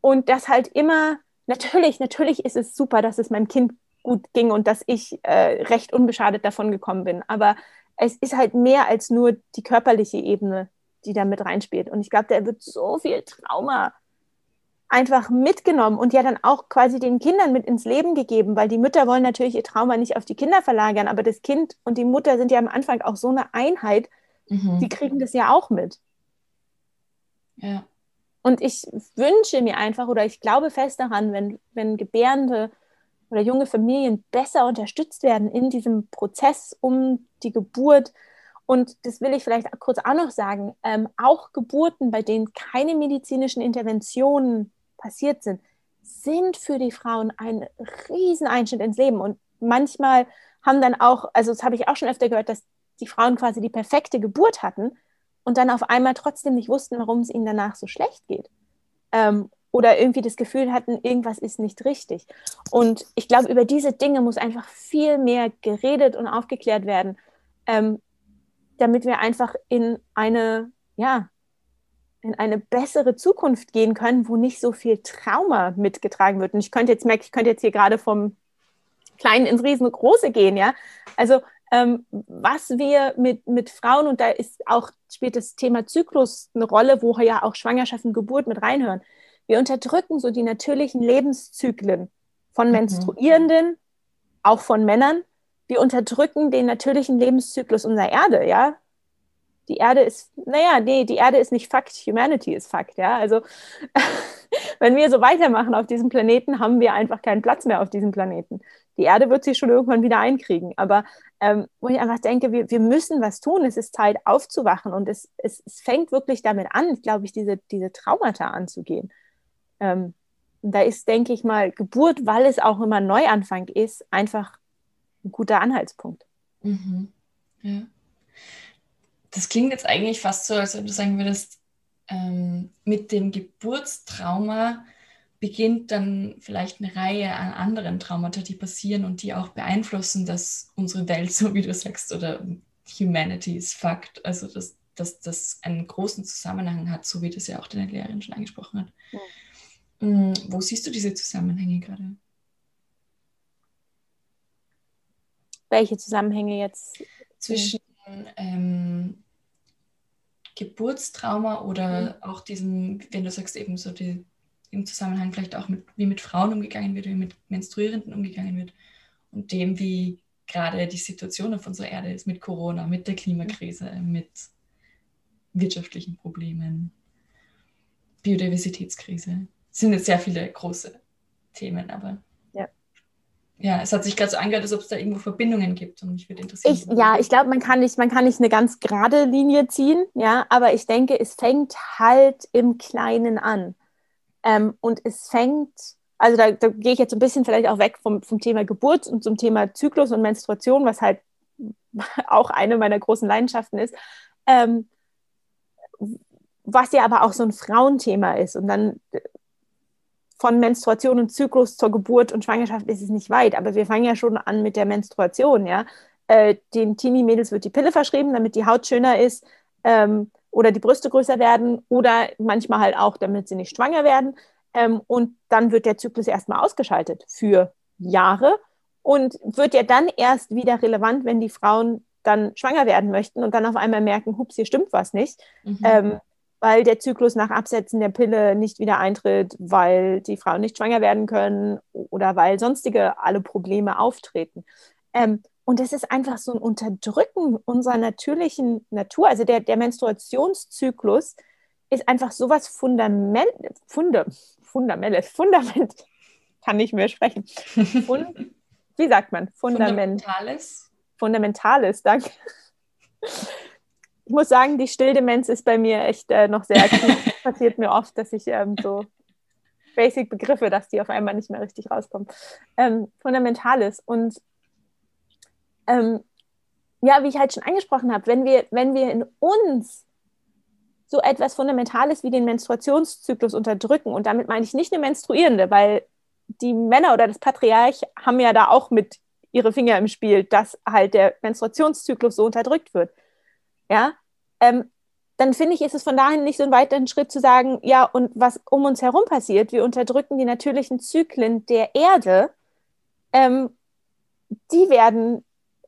und das halt immer, natürlich, natürlich ist es super, dass es meinem Kind gut ging und dass ich äh, recht unbeschadet davon gekommen bin. Aber es ist halt mehr als nur die körperliche Ebene, die da mit reinspielt. Und ich glaube, da wird so viel Trauma einfach mitgenommen und ja dann auch quasi den Kindern mit ins Leben gegeben, weil die Mütter wollen natürlich ihr Trauma nicht auf die Kinder verlagern, aber das Kind und die Mutter sind ja am Anfang auch so eine Einheit, Mhm. Die kriegen das ja auch mit. Ja. Und ich wünsche mir einfach oder ich glaube fest daran, wenn, wenn Gebärende oder junge Familien besser unterstützt werden in diesem Prozess um die Geburt. Und das will ich vielleicht kurz auch noch sagen, ähm, auch Geburten, bei denen keine medizinischen Interventionen passiert sind, sind für die Frauen ein Rieseneinschnitt ins Leben. Und manchmal haben dann auch, also das habe ich auch schon öfter gehört, dass die Frauen quasi die perfekte Geburt hatten und dann auf einmal trotzdem nicht wussten, warum es ihnen danach so schlecht geht. Ähm, oder irgendwie das Gefühl hatten, irgendwas ist nicht richtig. Und ich glaube, über diese Dinge muss einfach viel mehr geredet und aufgeklärt werden, ähm, damit wir einfach in eine, ja, in eine bessere Zukunft gehen können, wo nicht so viel Trauma mitgetragen wird. Und ich könnte jetzt merken, ich könnte jetzt hier gerade vom Kleinen ins Riesengroße gehen, ja. Also ähm, was wir mit, mit Frauen, und da ist auch, spielt das Thema Zyklus eine Rolle, wo ja auch Schwangerschaft und Geburt mit reinhören. Wir unterdrücken so die natürlichen Lebenszyklen von mhm. Menstruierenden, auch von Männern. Wir unterdrücken den natürlichen Lebenszyklus unserer Erde, ja. Die Erde ist, naja, nee, die Erde ist nicht Fakt, Humanity ist Fakt, ja. Also, wenn wir so weitermachen auf diesem Planeten, haben wir einfach keinen Platz mehr auf diesem Planeten. Die Erde wird sich schon irgendwann wieder einkriegen. Aber ähm, wo ich einfach denke, wir, wir müssen was tun. Es ist Zeit aufzuwachen und es, es, es fängt wirklich damit an, glaube ich, diese, diese Traumata anzugehen. Ähm, da ist, denke ich mal, Geburt, weil es auch immer Neuanfang ist, einfach ein guter Anhaltspunkt. Mhm. Ja. Das klingt jetzt eigentlich fast so, als wenn du sagen würdest, ähm, mit dem Geburtstrauma beginnt dann vielleicht eine Reihe an anderen Traumata, die passieren und die auch beeinflussen, dass unsere Welt, so wie du sagst, oder Humanity ist Fakt, also dass, dass das einen großen Zusammenhang hat, so wie das ja auch deine Lehrerin schon angesprochen hat. Ja. Mm, wo siehst du diese Zusammenhänge gerade? Welche Zusammenhänge jetzt? Zwischen ähm, Geburtstrauma oder mhm. auch diesem, wenn du sagst, eben so die im Zusammenhang vielleicht auch mit, wie mit Frauen umgegangen wird, wie mit Menstruierenden umgegangen wird und dem, wie gerade die Situation auf unserer Erde ist mit Corona, mit der Klimakrise, mit wirtschaftlichen Problemen, Biodiversitätskrise. Es sind jetzt sehr viele große Themen, aber ja, es hat sich gerade so angehört, als ob es da irgendwo Verbindungen gibt und mich würde interessieren. Ich, ja, ich glaube, man kann nicht, man kann nicht eine ganz gerade Linie ziehen, ja, aber ich denke, es fängt halt im Kleinen an. Ähm, und es fängt, also da, da gehe ich jetzt ein bisschen vielleicht auch weg vom, vom Thema Geburt und zum Thema Zyklus und Menstruation, was halt auch eine meiner großen Leidenschaften ist. Ähm, was ja aber auch so ein Frauenthema ist. Und dann von Menstruation und Zyklus zur Geburt und Schwangerschaft ist es nicht weit, aber wir fangen ja schon an mit der Menstruation, ja. Äh, den Teenie-Mädels wird die Pille verschrieben, damit die Haut schöner ist ähm, oder die Brüste größer werden oder manchmal halt auch, damit sie nicht schwanger werden. Ähm, und dann wird der Zyklus erstmal ausgeschaltet für Jahre und wird ja dann erst wieder relevant, wenn die Frauen dann schwanger werden möchten und dann auf einmal merken, hups, hier stimmt was nicht. Mhm. Ähm, weil der Zyklus nach Absetzen der Pille nicht wieder eintritt, weil die Frauen nicht schwanger werden können oder weil sonstige alle Probleme auftreten. Ähm, und es ist einfach so ein Unterdrücken unserer natürlichen Natur. Also der, der Menstruationszyklus ist einfach sowas Fundament, Funde, Fundamelles, Fundament, kann nicht mehr sprechen. Fund, wie sagt man? Fundament. Fundamentales. Fundamentales, danke ich muss sagen, die Stilldemenz ist bei mir echt äh, noch sehr aktiv. passiert mir oft, dass ich ähm, so Basic-Begriffe, dass die auf einmal nicht mehr richtig rauskommen. Ähm, Fundamentales. Und ähm, ja, wie ich halt schon angesprochen habe, wenn wir, wenn wir in uns so etwas Fundamentales wie den Menstruationszyklus unterdrücken, und damit meine ich nicht eine Menstruierende, weil die Männer oder das Patriarch haben ja da auch mit ihre Finger im Spiel, dass halt der Menstruationszyklus so unterdrückt wird ja, ähm, dann finde ich, ist es von dahin nicht so ein weiteren Schritt zu sagen, ja, und was um uns herum passiert, wir unterdrücken die natürlichen Zyklen der Erde, ähm, die werden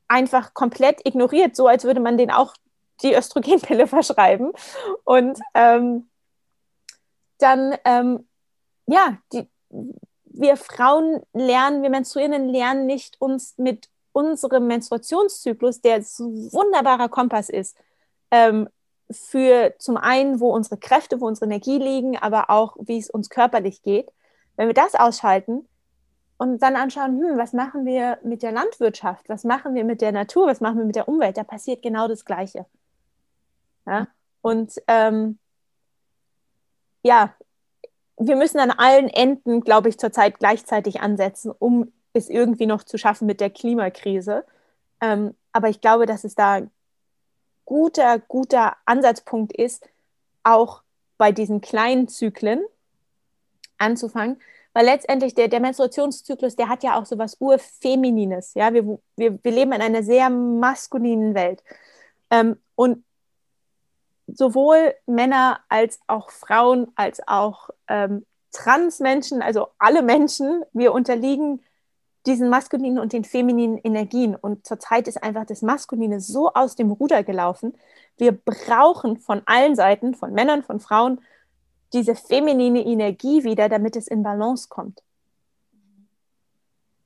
einfach komplett ignoriert, so als würde man denen auch die Östrogenpille verschreiben. Und ähm, dann, ähm, ja, die, wir Frauen lernen, wir Menstruierenden lernen nicht, uns mit unserem Menstruationszyklus, der so wunderbarer Kompass ist, ähm, für zum einen, wo unsere Kräfte, wo unsere Energie liegen, aber auch, wie es uns körperlich geht. Wenn wir das ausschalten und dann anschauen, hm, was machen wir mit der Landwirtschaft, was machen wir mit der Natur, was machen wir mit der Umwelt, da passiert genau das Gleiche. Ja? Und ähm, ja, wir müssen an allen Enden, glaube ich, zurzeit gleichzeitig ansetzen, um es irgendwie noch zu schaffen mit der Klimakrise. Ähm, aber ich glaube, dass es da guter, guter Ansatzpunkt ist, auch bei diesen kleinen Zyklen anzufangen, weil letztendlich der, der Menstruationszyklus, der hat ja auch so was Urfeminines. Ja? Wir, wir, wir leben in einer sehr maskulinen Welt. Ähm, und sowohl Männer als auch Frauen, als auch ähm, Transmenschen, also alle Menschen, wir unterliegen diesen maskulinen und den femininen Energien. Und zurzeit ist einfach das Maskuline so aus dem Ruder gelaufen. Wir brauchen von allen Seiten, von Männern, von Frauen, diese feminine Energie wieder, damit es in Balance kommt.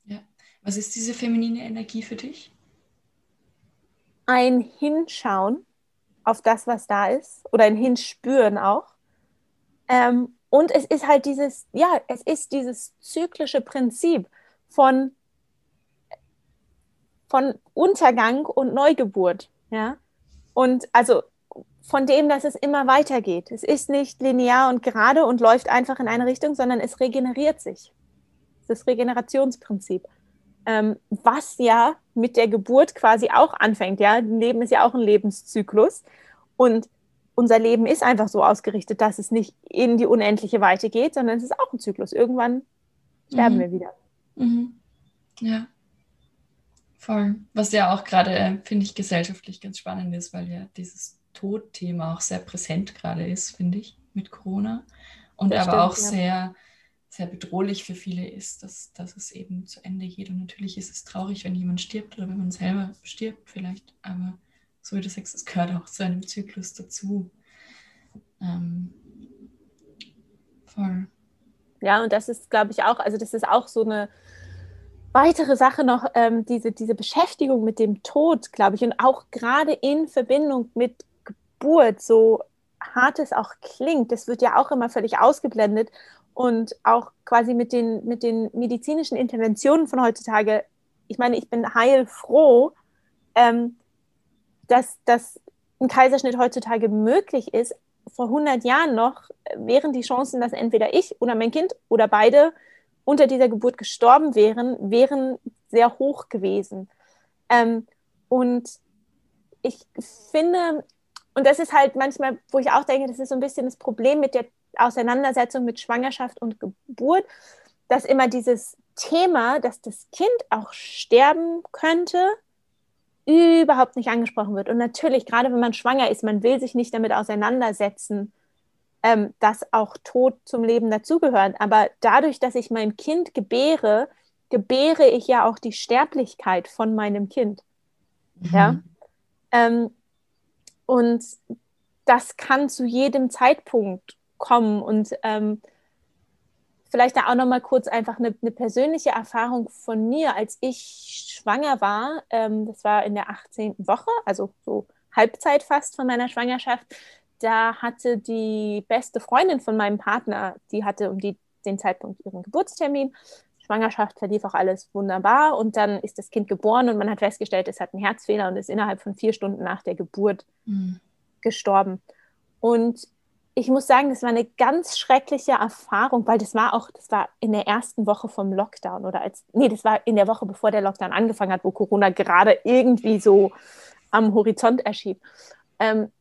Ja. Was ist diese feminine Energie für dich? Ein Hinschauen auf das, was da ist, oder ein Hinspüren auch. Ähm, und es ist halt dieses, ja, es ist dieses zyklische Prinzip von, von Untergang und Neugeburt. Ja? Und also von dem, dass es immer weitergeht. Es ist nicht linear und gerade und läuft einfach in eine Richtung, sondern es regeneriert sich. Das Regenerationsprinzip. Ähm, was ja mit der Geburt quasi auch anfängt. Ja? Ein Leben ist ja auch ein Lebenszyklus. Und unser Leben ist einfach so ausgerichtet, dass es nicht in die unendliche Weite geht, sondern es ist auch ein Zyklus. Irgendwann sterben mhm. wir wieder. Mhm. Ja. Voll. Was ja auch gerade, finde ich, gesellschaftlich ganz spannend ist, weil ja dieses Todthema auch sehr präsent gerade ist, finde ich, mit Corona. Und das aber stimmt, auch ja. sehr, sehr bedrohlich für viele ist, dass, dass es eben zu Ende geht. Und natürlich ist es traurig, wenn jemand stirbt oder wenn man selber stirbt vielleicht. Aber so wie du sagst, es gehört auch zu einem Zyklus dazu. Ähm, voll. Ja, und das ist, glaube ich, auch, also das ist auch so eine weitere Sache noch, ähm, diese, diese Beschäftigung mit dem Tod, glaube ich, und auch gerade in Verbindung mit Geburt, so hart es auch klingt, das wird ja auch immer völlig ausgeblendet und auch quasi mit den, mit den medizinischen Interventionen von heutzutage, ich meine, ich bin heilfroh, ähm, dass, dass ein Kaiserschnitt heutzutage möglich ist, vor 100 Jahren noch wären die Chancen, dass entweder ich oder mein Kind oder beide unter dieser Geburt gestorben wären, wären sehr hoch gewesen. Ähm, und ich finde, und das ist halt manchmal, wo ich auch denke, das ist so ein bisschen das Problem mit der Auseinandersetzung mit Schwangerschaft und Geburt, dass immer dieses Thema, dass das Kind auch sterben könnte, überhaupt nicht angesprochen wird. Und natürlich, gerade wenn man schwanger ist, man will sich nicht damit auseinandersetzen, ähm, dass auch Tod zum Leben dazugehört. Aber dadurch, dass ich mein Kind gebäre, gebäre ich ja auch die Sterblichkeit von meinem Kind. Mhm. Ja. Ähm, und das kann zu jedem Zeitpunkt kommen. Und ähm, vielleicht da auch noch mal kurz einfach eine, eine, persönliche Erfahrung von mir, als ich schwanger war. Ähm, das war in der 18. Woche, also so Halbzeit fast von meiner Schwangerschaft. Da hatte die beste Freundin von meinem Partner, die hatte um die, den Zeitpunkt ihren Geburtstermin. Schwangerschaft verlief auch alles wunderbar und dann ist das Kind geboren und man hat festgestellt, es hat einen Herzfehler und ist innerhalb von vier Stunden nach der Geburt mhm. gestorben. Und ich muss sagen, das war eine ganz schreckliche Erfahrung, weil das war auch, das war in der ersten Woche vom Lockdown oder als, nee, das war in der Woche, bevor der Lockdown angefangen hat, wo Corona gerade irgendwie so am Horizont erschien. Ähm,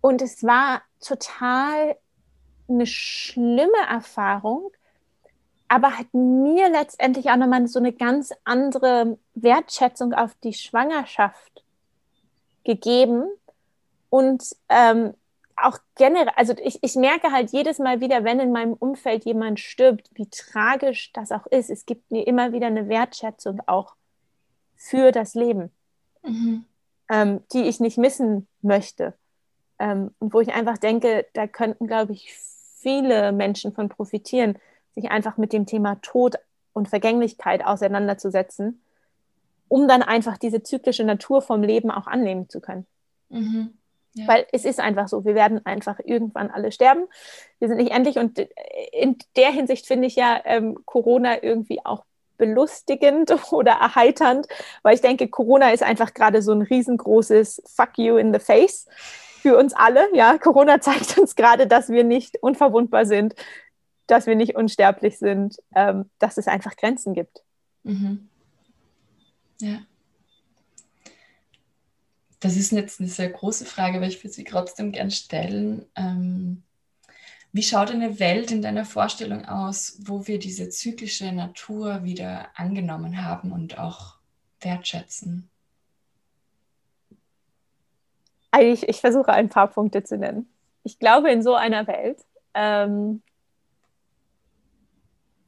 und es war total eine schlimme Erfahrung, aber hat mir letztendlich auch nochmal so eine ganz andere Wertschätzung auf die Schwangerschaft gegeben und ähm, auch generell, also ich, ich merke halt jedes Mal wieder, wenn in meinem Umfeld jemand stirbt, wie tragisch das auch ist. Es gibt mir immer wieder eine Wertschätzung auch für das Leben, mhm. ähm, die ich nicht missen möchte. Ähm, und wo ich einfach denke, da könnten, glaube ich, viele Menschen von profitieren, sich einfach mit dem Thema Tod und Vergänglichkeit auseinanderzusetzen, um dann einfach diese zyklische Natur vom Leben auch annehmen zu können. Mhm. Ja. Weil es ist einfach so, wir werden einfach irgendwann alle sterben. Wir sind nicht endlich und in der Hinsicht finde ich ja ähm, Corona irgendwie auch belustigend oder erheiternd, weil ich denke, Corona ist einfach gerade so ein riesengroßes Fuck you in the face für uns alle. Ja, Corona zeigt uns gerade, dass wir nicht unverwundbar sind, dass wir nicht unsterblich sind, ähm, dass es einfach Grenzen gibt. Mhm. Ja. Das ist jetzt eine sehr große Frage, aber ich würde sie trotzdem gern stellen. Ähm, wie schaut eine Welt in deiner Vorstellung aus, wo wir diese zyklische Natur wieder angenommen haben und auch wertschätzen? Ich, ich versuche ein paar Punkte zu nennen. Ich glaube, in so einer Welt ähm,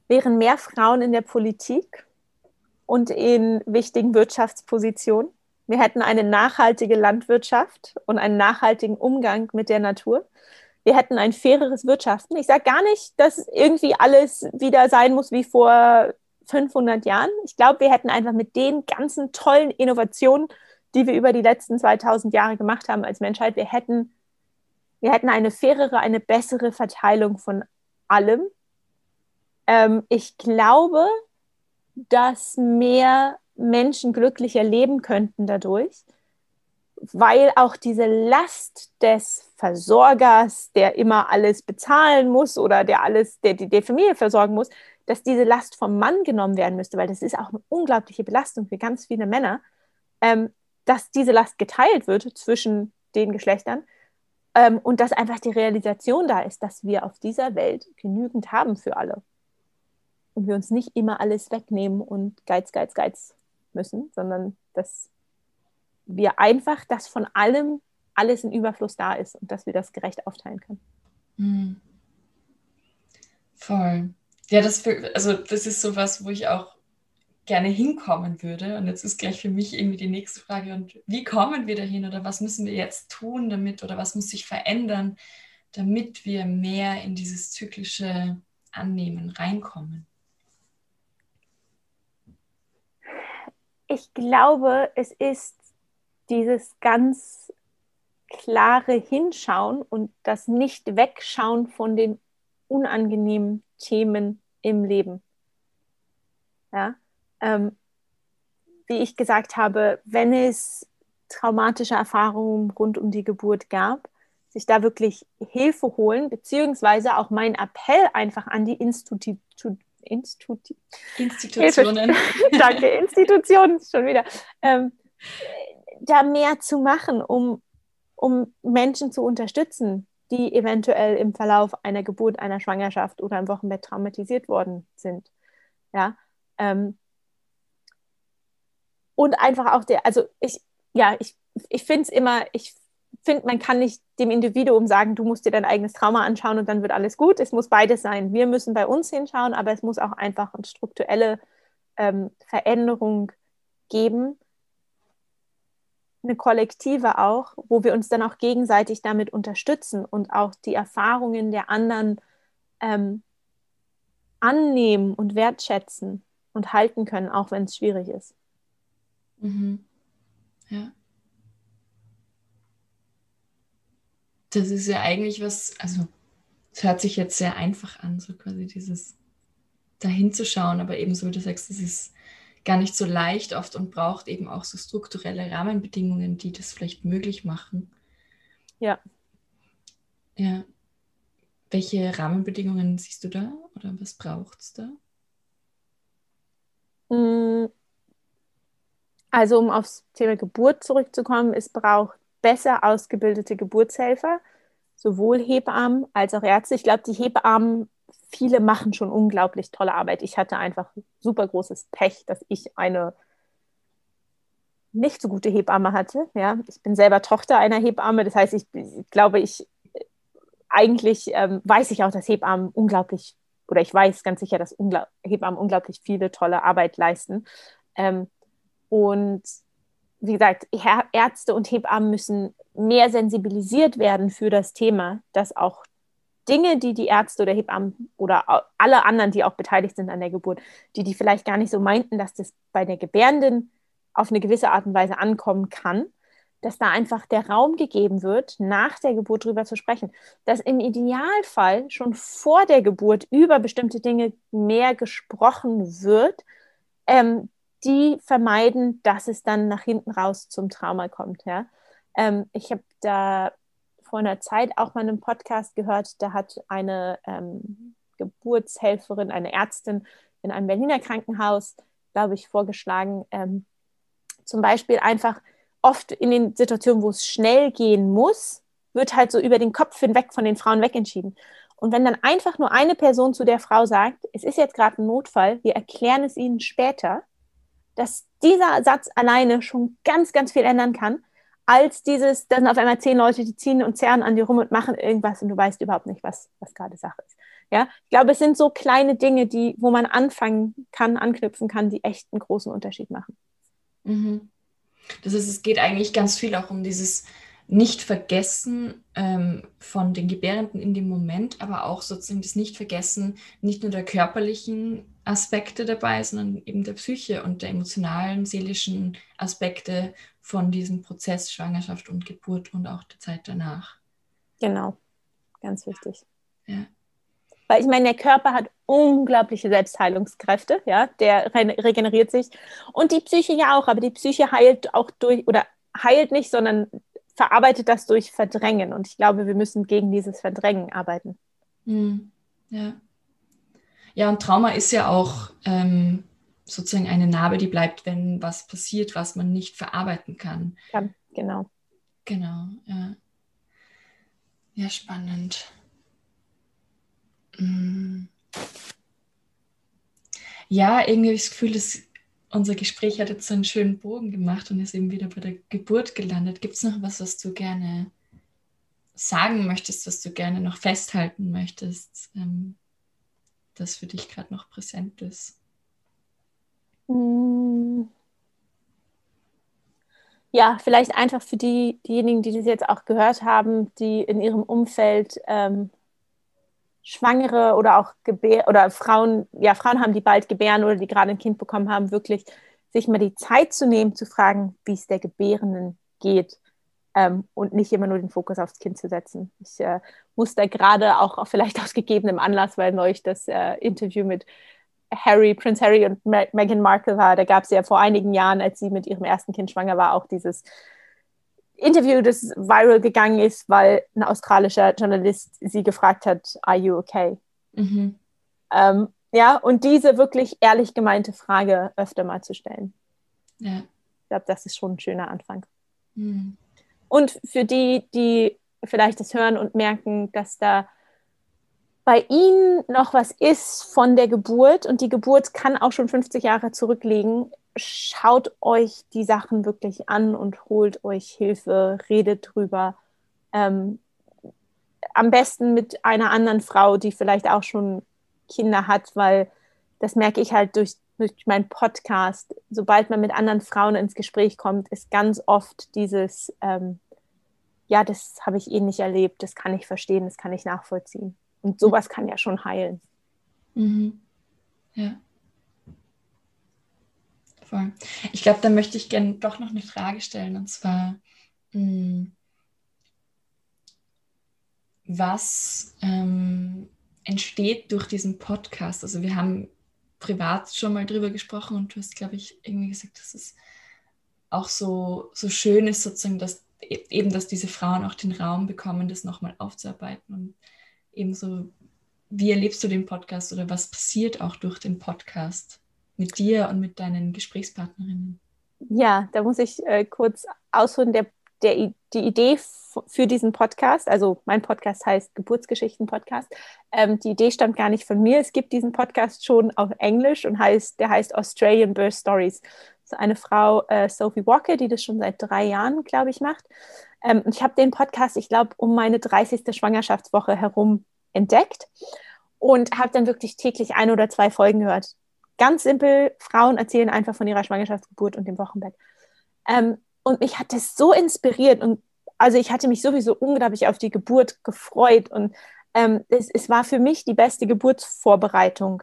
wären mehr Frauen in der Politik und in wichtigen Wirtschaftspositionen wir hätten eine nachhaltige Landwirtschaft und einen nachhaltigen Umgang mit der Natur. Wir hätten ein faireres Wirtschaften. Ich sage gar nicht, dass irgendwie alles wieder sein muss wie vor 500 Jahren. Ich glaube, wir hätten einfach mit den ganzen tollen Innovationen, die wir über die letzten 2000 Jahre gemacht haben als Menschheit, wir hätten, wir hätten eine fairere, eine bessere Verteilung von allem. Ähm, ich glaube, dass mehr Menschen glücklicher leben könnten dadurch, weil auch diese Last des Versorgers, der immer alles bezahlen muss oder der alles, der die, Familie versorgen muss, dass diese Last vom Mann genommen werden müsste, weil das ist auch eine unglaubliche Belastung für ganz viele Männer, ähm, dass diese Last geteilt wird zwischen den Geschlechtern ähm, und dass einfach die Realisation da ist, dass wir auf dieser Welt genügend haben für alle. Und wir uns nicht immer alles wegnehmen und Geiz, Geiz, Geiz müssen, sondern dass wir einfach, dass von allem alles in Überfluss da ist und dass wir das gerecht aufteilen können. Mhm. Voll. Ja, das, für, also das ist sowas, wo ich auch gerne hinkommen würde. Und jetzt ist gleich für mich irgendwie die nächste Frage, und wie kommen wir dahin oder was müssen wir jetzt tun damit oder was muss sich verändern, damit wir mehr in dieses zyklische Annehmen reinkommen? Ich glaube, es ist dieses ganz klare Hinschauen und das Nicht-Wegschauen von den unangenehmen Themen im Leben. Ja, ähm, wie ich gesagt habe, wenn es traumatische Erfahrungen rund um die Geburt gab, sich da wirklich Hilfe holen, beziehungsweise auch mein Appell einfach an die Institu Institu Institutionen. Danke, Institutionen schon wieder. Ähm, da mehr zu machen, um, um Menschen zu unterstützen, die eventuell im Verlauf einer Geburt, einer Schwangerschaft oder im Wochenbett traumatisiert worden sind. Ja. Ähm, und einfach auch der, also ich, ja, ich, ich finde es immer, ich finde, man kann nicht dem Individuum sagen, du musst dir dein eigenes Trauma anschauen und dann wird alles gut. Es muss beides sein. Wir müssen bei uns hinschauen, aber es muss auch einfach eine strukturelle ähm, Veränderung geben, eine kollektive auch, wo wir uns dann auch gegenseitig damit unterstützen und auch die Erfahrungen der anderen ähm, annehmen und wertschätzen und halten können, auch wenn es schwierig ist. Mhm. Ja. Das ist ja eigentlich was, also es hört sich jetzt sehr einfach an, so quasi dieses dahin zu schauen, aber ebenso wie du sagst, es ist gar nicht so leicht oft und braucht eben auch so strukturelle Rahmenbedingungen, die das vielleicht möglich machen. Ja. Ja. Welche Rahmenbedingungen siehst du da oder was braucht es da? Mm. Also um aufs Thema Geburt zurückzukommen, es braucht besser ausgebildete Geburtshelfer, sowohl Hebammen als auch Ärzte. Ich glaube, die Hebammen viele machen schon unglaublich tolle Arbeit. Ich hatte einfach super großes Pech, dass ich eine nicht so gute Hebamme hatte. Ja, ich bin selber Tochter einer Hebamme. Das heißt, ich, ich glaube, ich eigentlich ähm, weiß ich auch, dass Hebammen unglaublich oder ich weiß ganz sicher, dass Ungla Hebammen unglaublich viele tolle Arbeit leisten. Ähm, und wie gesagt, Ärzte und Hebammen müssen mehr sensibilisiert werden für das Thema, dass auch Dinge, die die Ärzte oder Hebammen oder alle anderen, die auch beteiligt sind an der Geburt, die die vielleicht gar nicht so meinten, dass das bei der Gebärenden auf eine gewisse Art und Weise ankommen kann, dass da einfach der Raum gegeben wird, nach der Geburt drüber zu sprechen. Dass im Idealfall schon vor der Geburt über bestimmte Dinge mehr gesprochen wird, ähm, die vermeiden, dass es dann nach hinten raus zum Trauma kommt. Ja? Ähm, ich habe da vor einer Zeit auch mal einen Podcast gehört, da hat eine ähm, Geburtshelferin, eine Ärztin in einem Berliner Krankenhaus, glaube ich, vorgeschlagen, ähm, zum Beispiel einfach oft in den Situationen, wo es schnell gehen muss, wird halt so über den Kopf hinweg von den Frauen wegentschieden. Und wenn dann einfach nur eine Person zu der Frau sagt, es ist jetzt gerade ein Notfall, wir erklären es ihnen später, dass dieser Satz alleine schon ganz, ganz viel ändern kann als dieses, dann auf einmal zehn Leute, die ziehen und zerren an dir rum und machen irgendwas und du weißt überhaupt nicht, was, was gerade Sache ist. Ja, ich glaube, es sind so kleine Dinge, die, wo man anfangen kann, anknüpfen kann, die echt einen großen Unterschied machen. Mhm. Das heißt, es geht eigentlich ganz viel auch um dieses Nicht-Vergessen ähm, von den Gebärenden in dem Moment, aber auch sozusagen das Nicht-Vergessen nicht nur der körperlichen Aspekte dabei, sondern eben der Psyche und der emotionalen, seelischen Aspekte von diesem Prozess Schwangerschaft und Geburt und auch der Zeit danach. Genau, ganz wichtig. Ja. Weil ich meine, der Körper hat unglaubliche Selbstheilungskräfte, ja, der re regeneriert sich. Und die Psyche ja auch, aber die Psyche heilt auch durch, oder heilt nicht, sondern verarbeitet das durch Verdrängen. Und ich glaube, wir müssen gegen dieses Verdrängen arbeiten. Mhm. Ja. Ja, und Trauma ist ja auch ähm, sozusagen eine Narbe, die bleibt, wenn was passiert, was man nicht verarbeiten kann. Ja, genau. Genau, ja. Ja, spannend. Mm. Ja, irgendwie habe ich das Gefühl, dass unser Gespräch hat jetzt so einen schönen Bogen gemacht und ist eben wieder bei der Geburt gelandet. Gibt es noch was, was du gerne sagen möchtest, was du gerne noch festhalten möchtest, ähm, das für dich gerade noch präsent ist? Hm. Ja, vielleicht einfach für die, diejenigen, die das jetzt auch gehört haben, die in ihrem Umfeld ähm, Schwangere oder auch Gebär oder Frauen, ja, Frauen haben, die bald gebären oder die gerade ein Kind bekommen haben, wirklich sich mal die Zeit zu nehmen, zu fragen, wie es der Gebärenden geht ähm, und nicht immer nur den Fokus aufs Kind zu setzen. Ich äh, muss da gerade auch, auch vielleicht aus gegebenem Anlass, weil neulich das äh, Interview mit Harry, Prince Harry und Meghan Markle war, da gab es ja vor einigen Jahren, als sie mit ihrem ersten Kind schwanger war, auch dieses Interview, das viral gegangen ist, weil ein australischer Journalist sie gefragt hat, Are you okay? Mhm. Ähm, ja, und diese wirklich ehrlich gemeinte Frage öfter mal zu stellen. Ja. Ich glaube, das ist schon ein schöner Anfang. Mhm. Und für die, die vielleicht das hören und merken, dass da bei ihnen noch was ist von der Geburt und die Geburt kann auch schon 50 Jahre zurückliegen, schaut euch die Sachen wirklich an und holt euch Hilfe, redet drüber. Ähm, am besten mit einer anderen Frau, die vielleicht auch schon Kinder hat, weil das merke ich halt durch, durch meinen Podcast. Sobald man mit anderen Frauen ins Gespräch kommt, ist ganz oft dieses, ähm, ja, das habe ich eh nicht erlebt, das kann ich verstehen, das kann ich nachvollziehen. Und sowas kann ja schon heilen. Mhm. Ja. Voll. Ich glaube, da möchte ich gerne doch noch eine Frage stellen. Und zwar, mh, hm, was ähm, entsteht durch diesen Podcast? Also wir haben privat schon mal drüber gesprochen und du hast, glaube ich, irgendwie gesagt, dass es auch so, so schön ist, sozusagen, dass e-, eben, dass diese Frauen auch den Raum bekommen, das nochmal aufzuarbeiten. Und ebenso, wie erlebst du den Podcast oder was passiert auch durch den Podcast mit dir und mit deinen Gesprächspartnerinnen? Ja, da muss ich äh, kurz ausholen. Der, der, die Idee für diesen Podcast, also mein Podcast heißt Geburtsgeschichten Podcast. Ähm, die Idee stammt gar nicht von mir. Es gibt diesen Podcast schon auf Englisch und heißt, der heißt Australian Birth Stories. Das ist eine Frau, äh, Sophie Walker, die das schon seit drei Jahren, glaube ich, macht. Ähm, ich habe den Podcast, ich glaube, um meine 30. Schwangerschaftswoche herum entdeckt und habe dann wirklich täglich ein oder zwei Folgen gehört. Ganz simpel, Frauen erzählen einfach von ihrer Schwangerschaftsgeburt und dem Wochenbett. Ähm, und mich hat das so inspiriert und also ich hatte mich sowieso unglaublich auf die Geburt gefreut und ähm, es, es war für mich die beste Geburtsvorbereitung,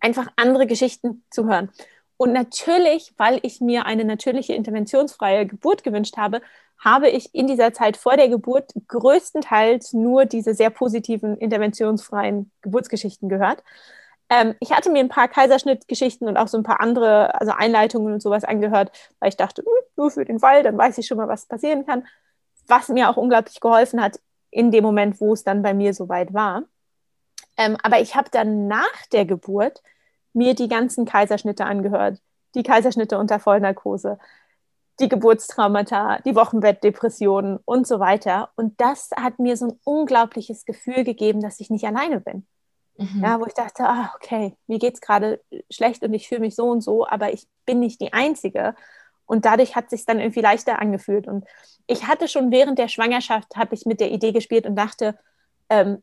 einfach andere Geschichten zu hören. Und natürlich, weil ich mir eine natürliche interventionsfreie Geburt gewünscht habe, habe ich in dieser Zeit vor der Geburt größtenteils nur diese sehr positiven interventionsfreien Geburtsgeschichten gehört. Ähm, ich hatte mir ein paar Kaiserschnittgeschichten und auch so ein paar andere, also Einleitungen und sowas angehört, weil ich dachte, hm, nur für den Fall, dann weiß ich schon mal, was passieren kann. Was mir auch unglaublich geholfen hat in dem Moment, wo es dann bei mir soweit war. Ähm, aber ich habe dann nach der Geburt mir die ganzen Kaiserschnitte angehört, die Kaiserschnitte unter Vollnarkose, die Geburtstraumata, die Wochenbettdepressionen und so weiter. Und das hat mir so ein unglaubliches Gefühl gegeben, dass ich nicht alleine bin. Mhm. Ja, wo ich dachte, ah, okay, mir geht es gerade schlecht und ich fühle mich so und so, aber ich bin nicht die Einzige. Und dadurch hat es sich dann irgendwie leichter angefühlt. Und ich hatte schon während der Schwangerschaft, habe ich mit der Idee gespielt und dachte, ähm,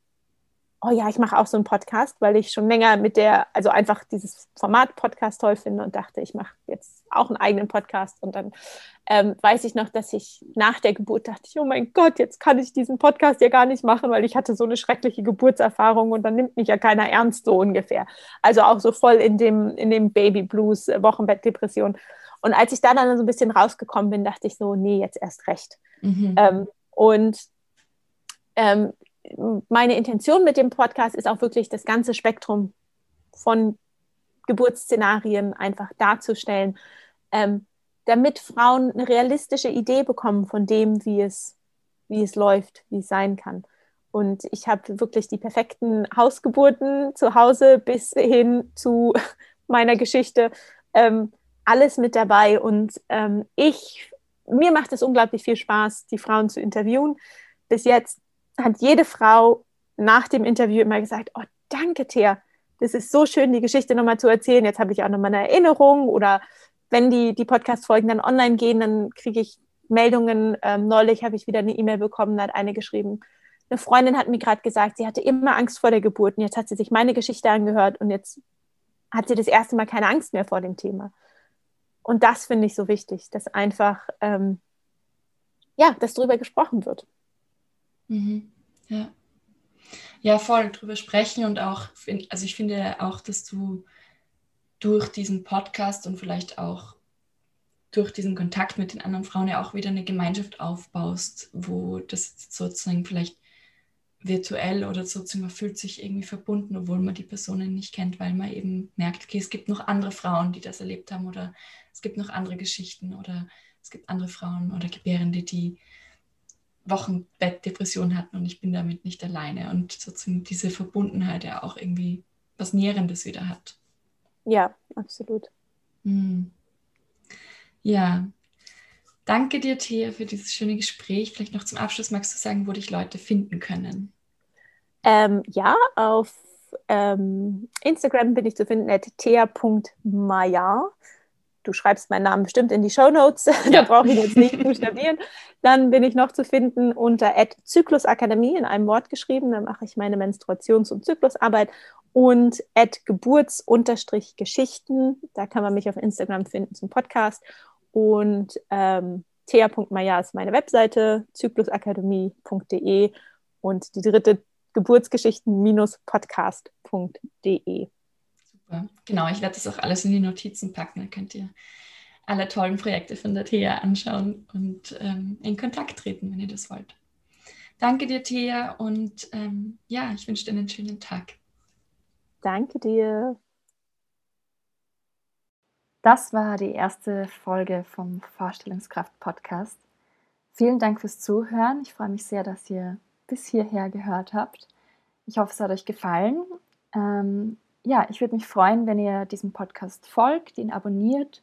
oh ja, ich mache auch so einen Podcast, weil ich schon länger mit der, also einfach dieses Format Podcast toll finde und dachte, ich mache jetzt auch einen eigenen Podcast. Und dann ähm, weiß ich noch, dass ich nach der Geburt dachte, ich, oh mein Gott, jetzt kann ich diesen Podcast ja gar nicht machen, weil ich hatte so eine schreckliche Geburtserfahrung und dann nimmt mich ja keiner ernst, so ungefähr. Also auch so voll in dem, in dem Baby Blues, äh, Wochenbettdepression. Und als ich da dann so ein bisschen rausgekommen bin, dachte ich so, nee, jetzt erst recht. Mhm. Ähm, und ähm, meine Intention mit dem Podcast ist auch wirklich das ganze Spektrum von Geburtsszenarien einfach darzustellen, ähm, damit Frauen eine realistische Idee bekommen von dem, wie es, wie es läuft, wie es sein kann. Und ich habe wirklich die perfekten Hausgeburten zu Hause bis hin zu meiner Geschichte, ähm, alles mit dabei. Und ähm, ich, mir macht es unglaublich viel Spaß, die Frauen zu interviewen. Bis jetzt hat jede Frau nach dem Interview immer gesagt, oh, danke, Thea, das ist so schön, die Geschichte nochmal zu erzählen. Jetzt habe ich auch nochmal eine Erinnerung oder wenn die, die Podcast-Folgen dann online gehen, dann kriege ich Meldungen. Ähm, neulich habe ich wieder eine E-Mail bekommen, da hat eine geschrieben. Eine Freundin hat mir gerade gesagt, sie hatte immer Angst vor der Geburt und jetzt hat sie sich meine Geschichte angehört und jetzt hat sie das erste Mal keine Angst mehr vor dem Thema. Und das finde ich so wichtig, dass einfach, ähm, ja, dass darüber gesprochen wird. Mhm. Ja. Ja, voll drüber sprechen und auch, also ich finde auch, dass du durch diesen Podcast und vielleicht auch durch diesen Kontakt mit den anderen Frauen ja auch wieder eine Gemeinschaft aufbaust, wo das sozusagen vielleicht virtuell oder sozusagen man fühlt sich irgendwie verbunden, obwohl man die Personen nicht kennt, weil man eben merkt, okay, es gibt noch andere Frauen, die das erlebt haben oder es gibt noch andere Geschichten oder es gibt andere Frauen oder Gebärende, die Wochenbettdepression hatten und ich bin damit nicht alleine und sozusagen diese Verbundenheit ja auch irgendwie was Nährendes wieder hat. Ja, absolut. Hm. Ja, Danke dir, Thea, für dieses schöne Gespräch. Vielleicht noch zum Abschluss magst du sagen, wo dich Leute finden können. Ähm, ja, auf ähm, Instagram bin ich zu finden at thea.maya. Du schreibst meinen Namen bestimmt in die Show Notes, da brauche ich jetzt nicht buchstabieren. Dann bin ich noch zu finden unter Zyklusakademie in einem Wort geschrieben. Da mache ich meine Menstruations- und Zyklusarbeit und geburts-geschichten. Da kann man mich auf Instagram finden zum Podcast. Und ähm, thea.maya ist meine Webseite, zyklusakademie.de und die dritte geburtsgeschichten-podcast.de. Super, genau, ich werde das auch alles in die Notizen packen, da könnt ihr alle tollen Projekte von der Thea anschauen und ähm, in Kontakt treten, wenn ihr das wollt. Danke dir, Thea, und ähm, ja, ich wünsche dir einen schönen Tag. Danke dir. Das war die erste Folge vom Vorstellungskraft-Podcast. Vielen Dank fürs Zuhören. Ich freue mich sehr, dass ihr bis hierher gehört habt. Ich hoffe, es hat euch gefallen. Ähm, ja, ich würde mich freuen, wenn ihr diesem Podcast folgt, ihn abonniert,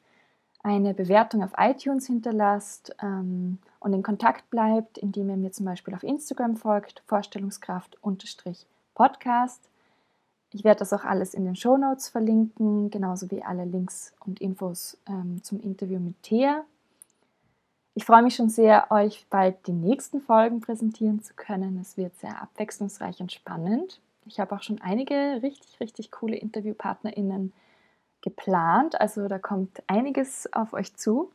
eine Bewertung auf iTunes hinterlasst ähm, und in Kontakt bleibt, indem ihr mir zum Beispiel auf Instagram folgt, Vorstellungskraft-Podcast. Ich werde das auch alles in den Show Notes verlinken, genauso wie alle Links und Infos ähm, zum Interview mit Thea. Ich freue mich schon sehr, euch bald die nächsten Folgen präsentieren zu können. Es wird sehr abwechslungsreich und spannend. Ich habe auch schon einige richtig, richtig coole InterviewpartnerInnen geplant. Also da kommt einiges auf euch zu.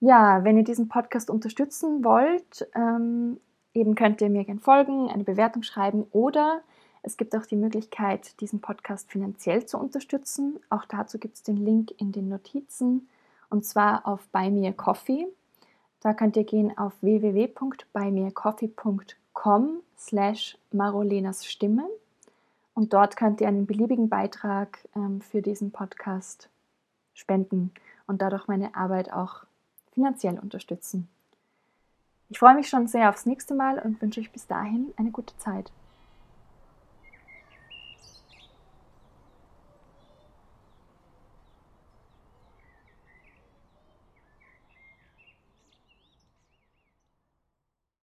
Ja, wenn ihr diesen Podcast unterstützen wollt, ähm, eben könnt ihr mir gerne folgen, eine Bewertung schreiben oder es gibt auch die Möglichkeit, diesen Podcast finanziell zu unterstützen. Auch dazu gibt es den Link in den Notizen und zwar auf Buy Me a Coffee. Da könnt ihr gehen auf www.buymeacoffee.com slash Marolenas Stimme und dort könnt ihr einen beliebigen Beitrag ähm, für diesen Podcast spenden und dadurch meine Arbeit auch finanziell unterstützen. Ich freue mich schon sehr aufs nächste Mal und wünsche euch bis dahin eine gute Zeit.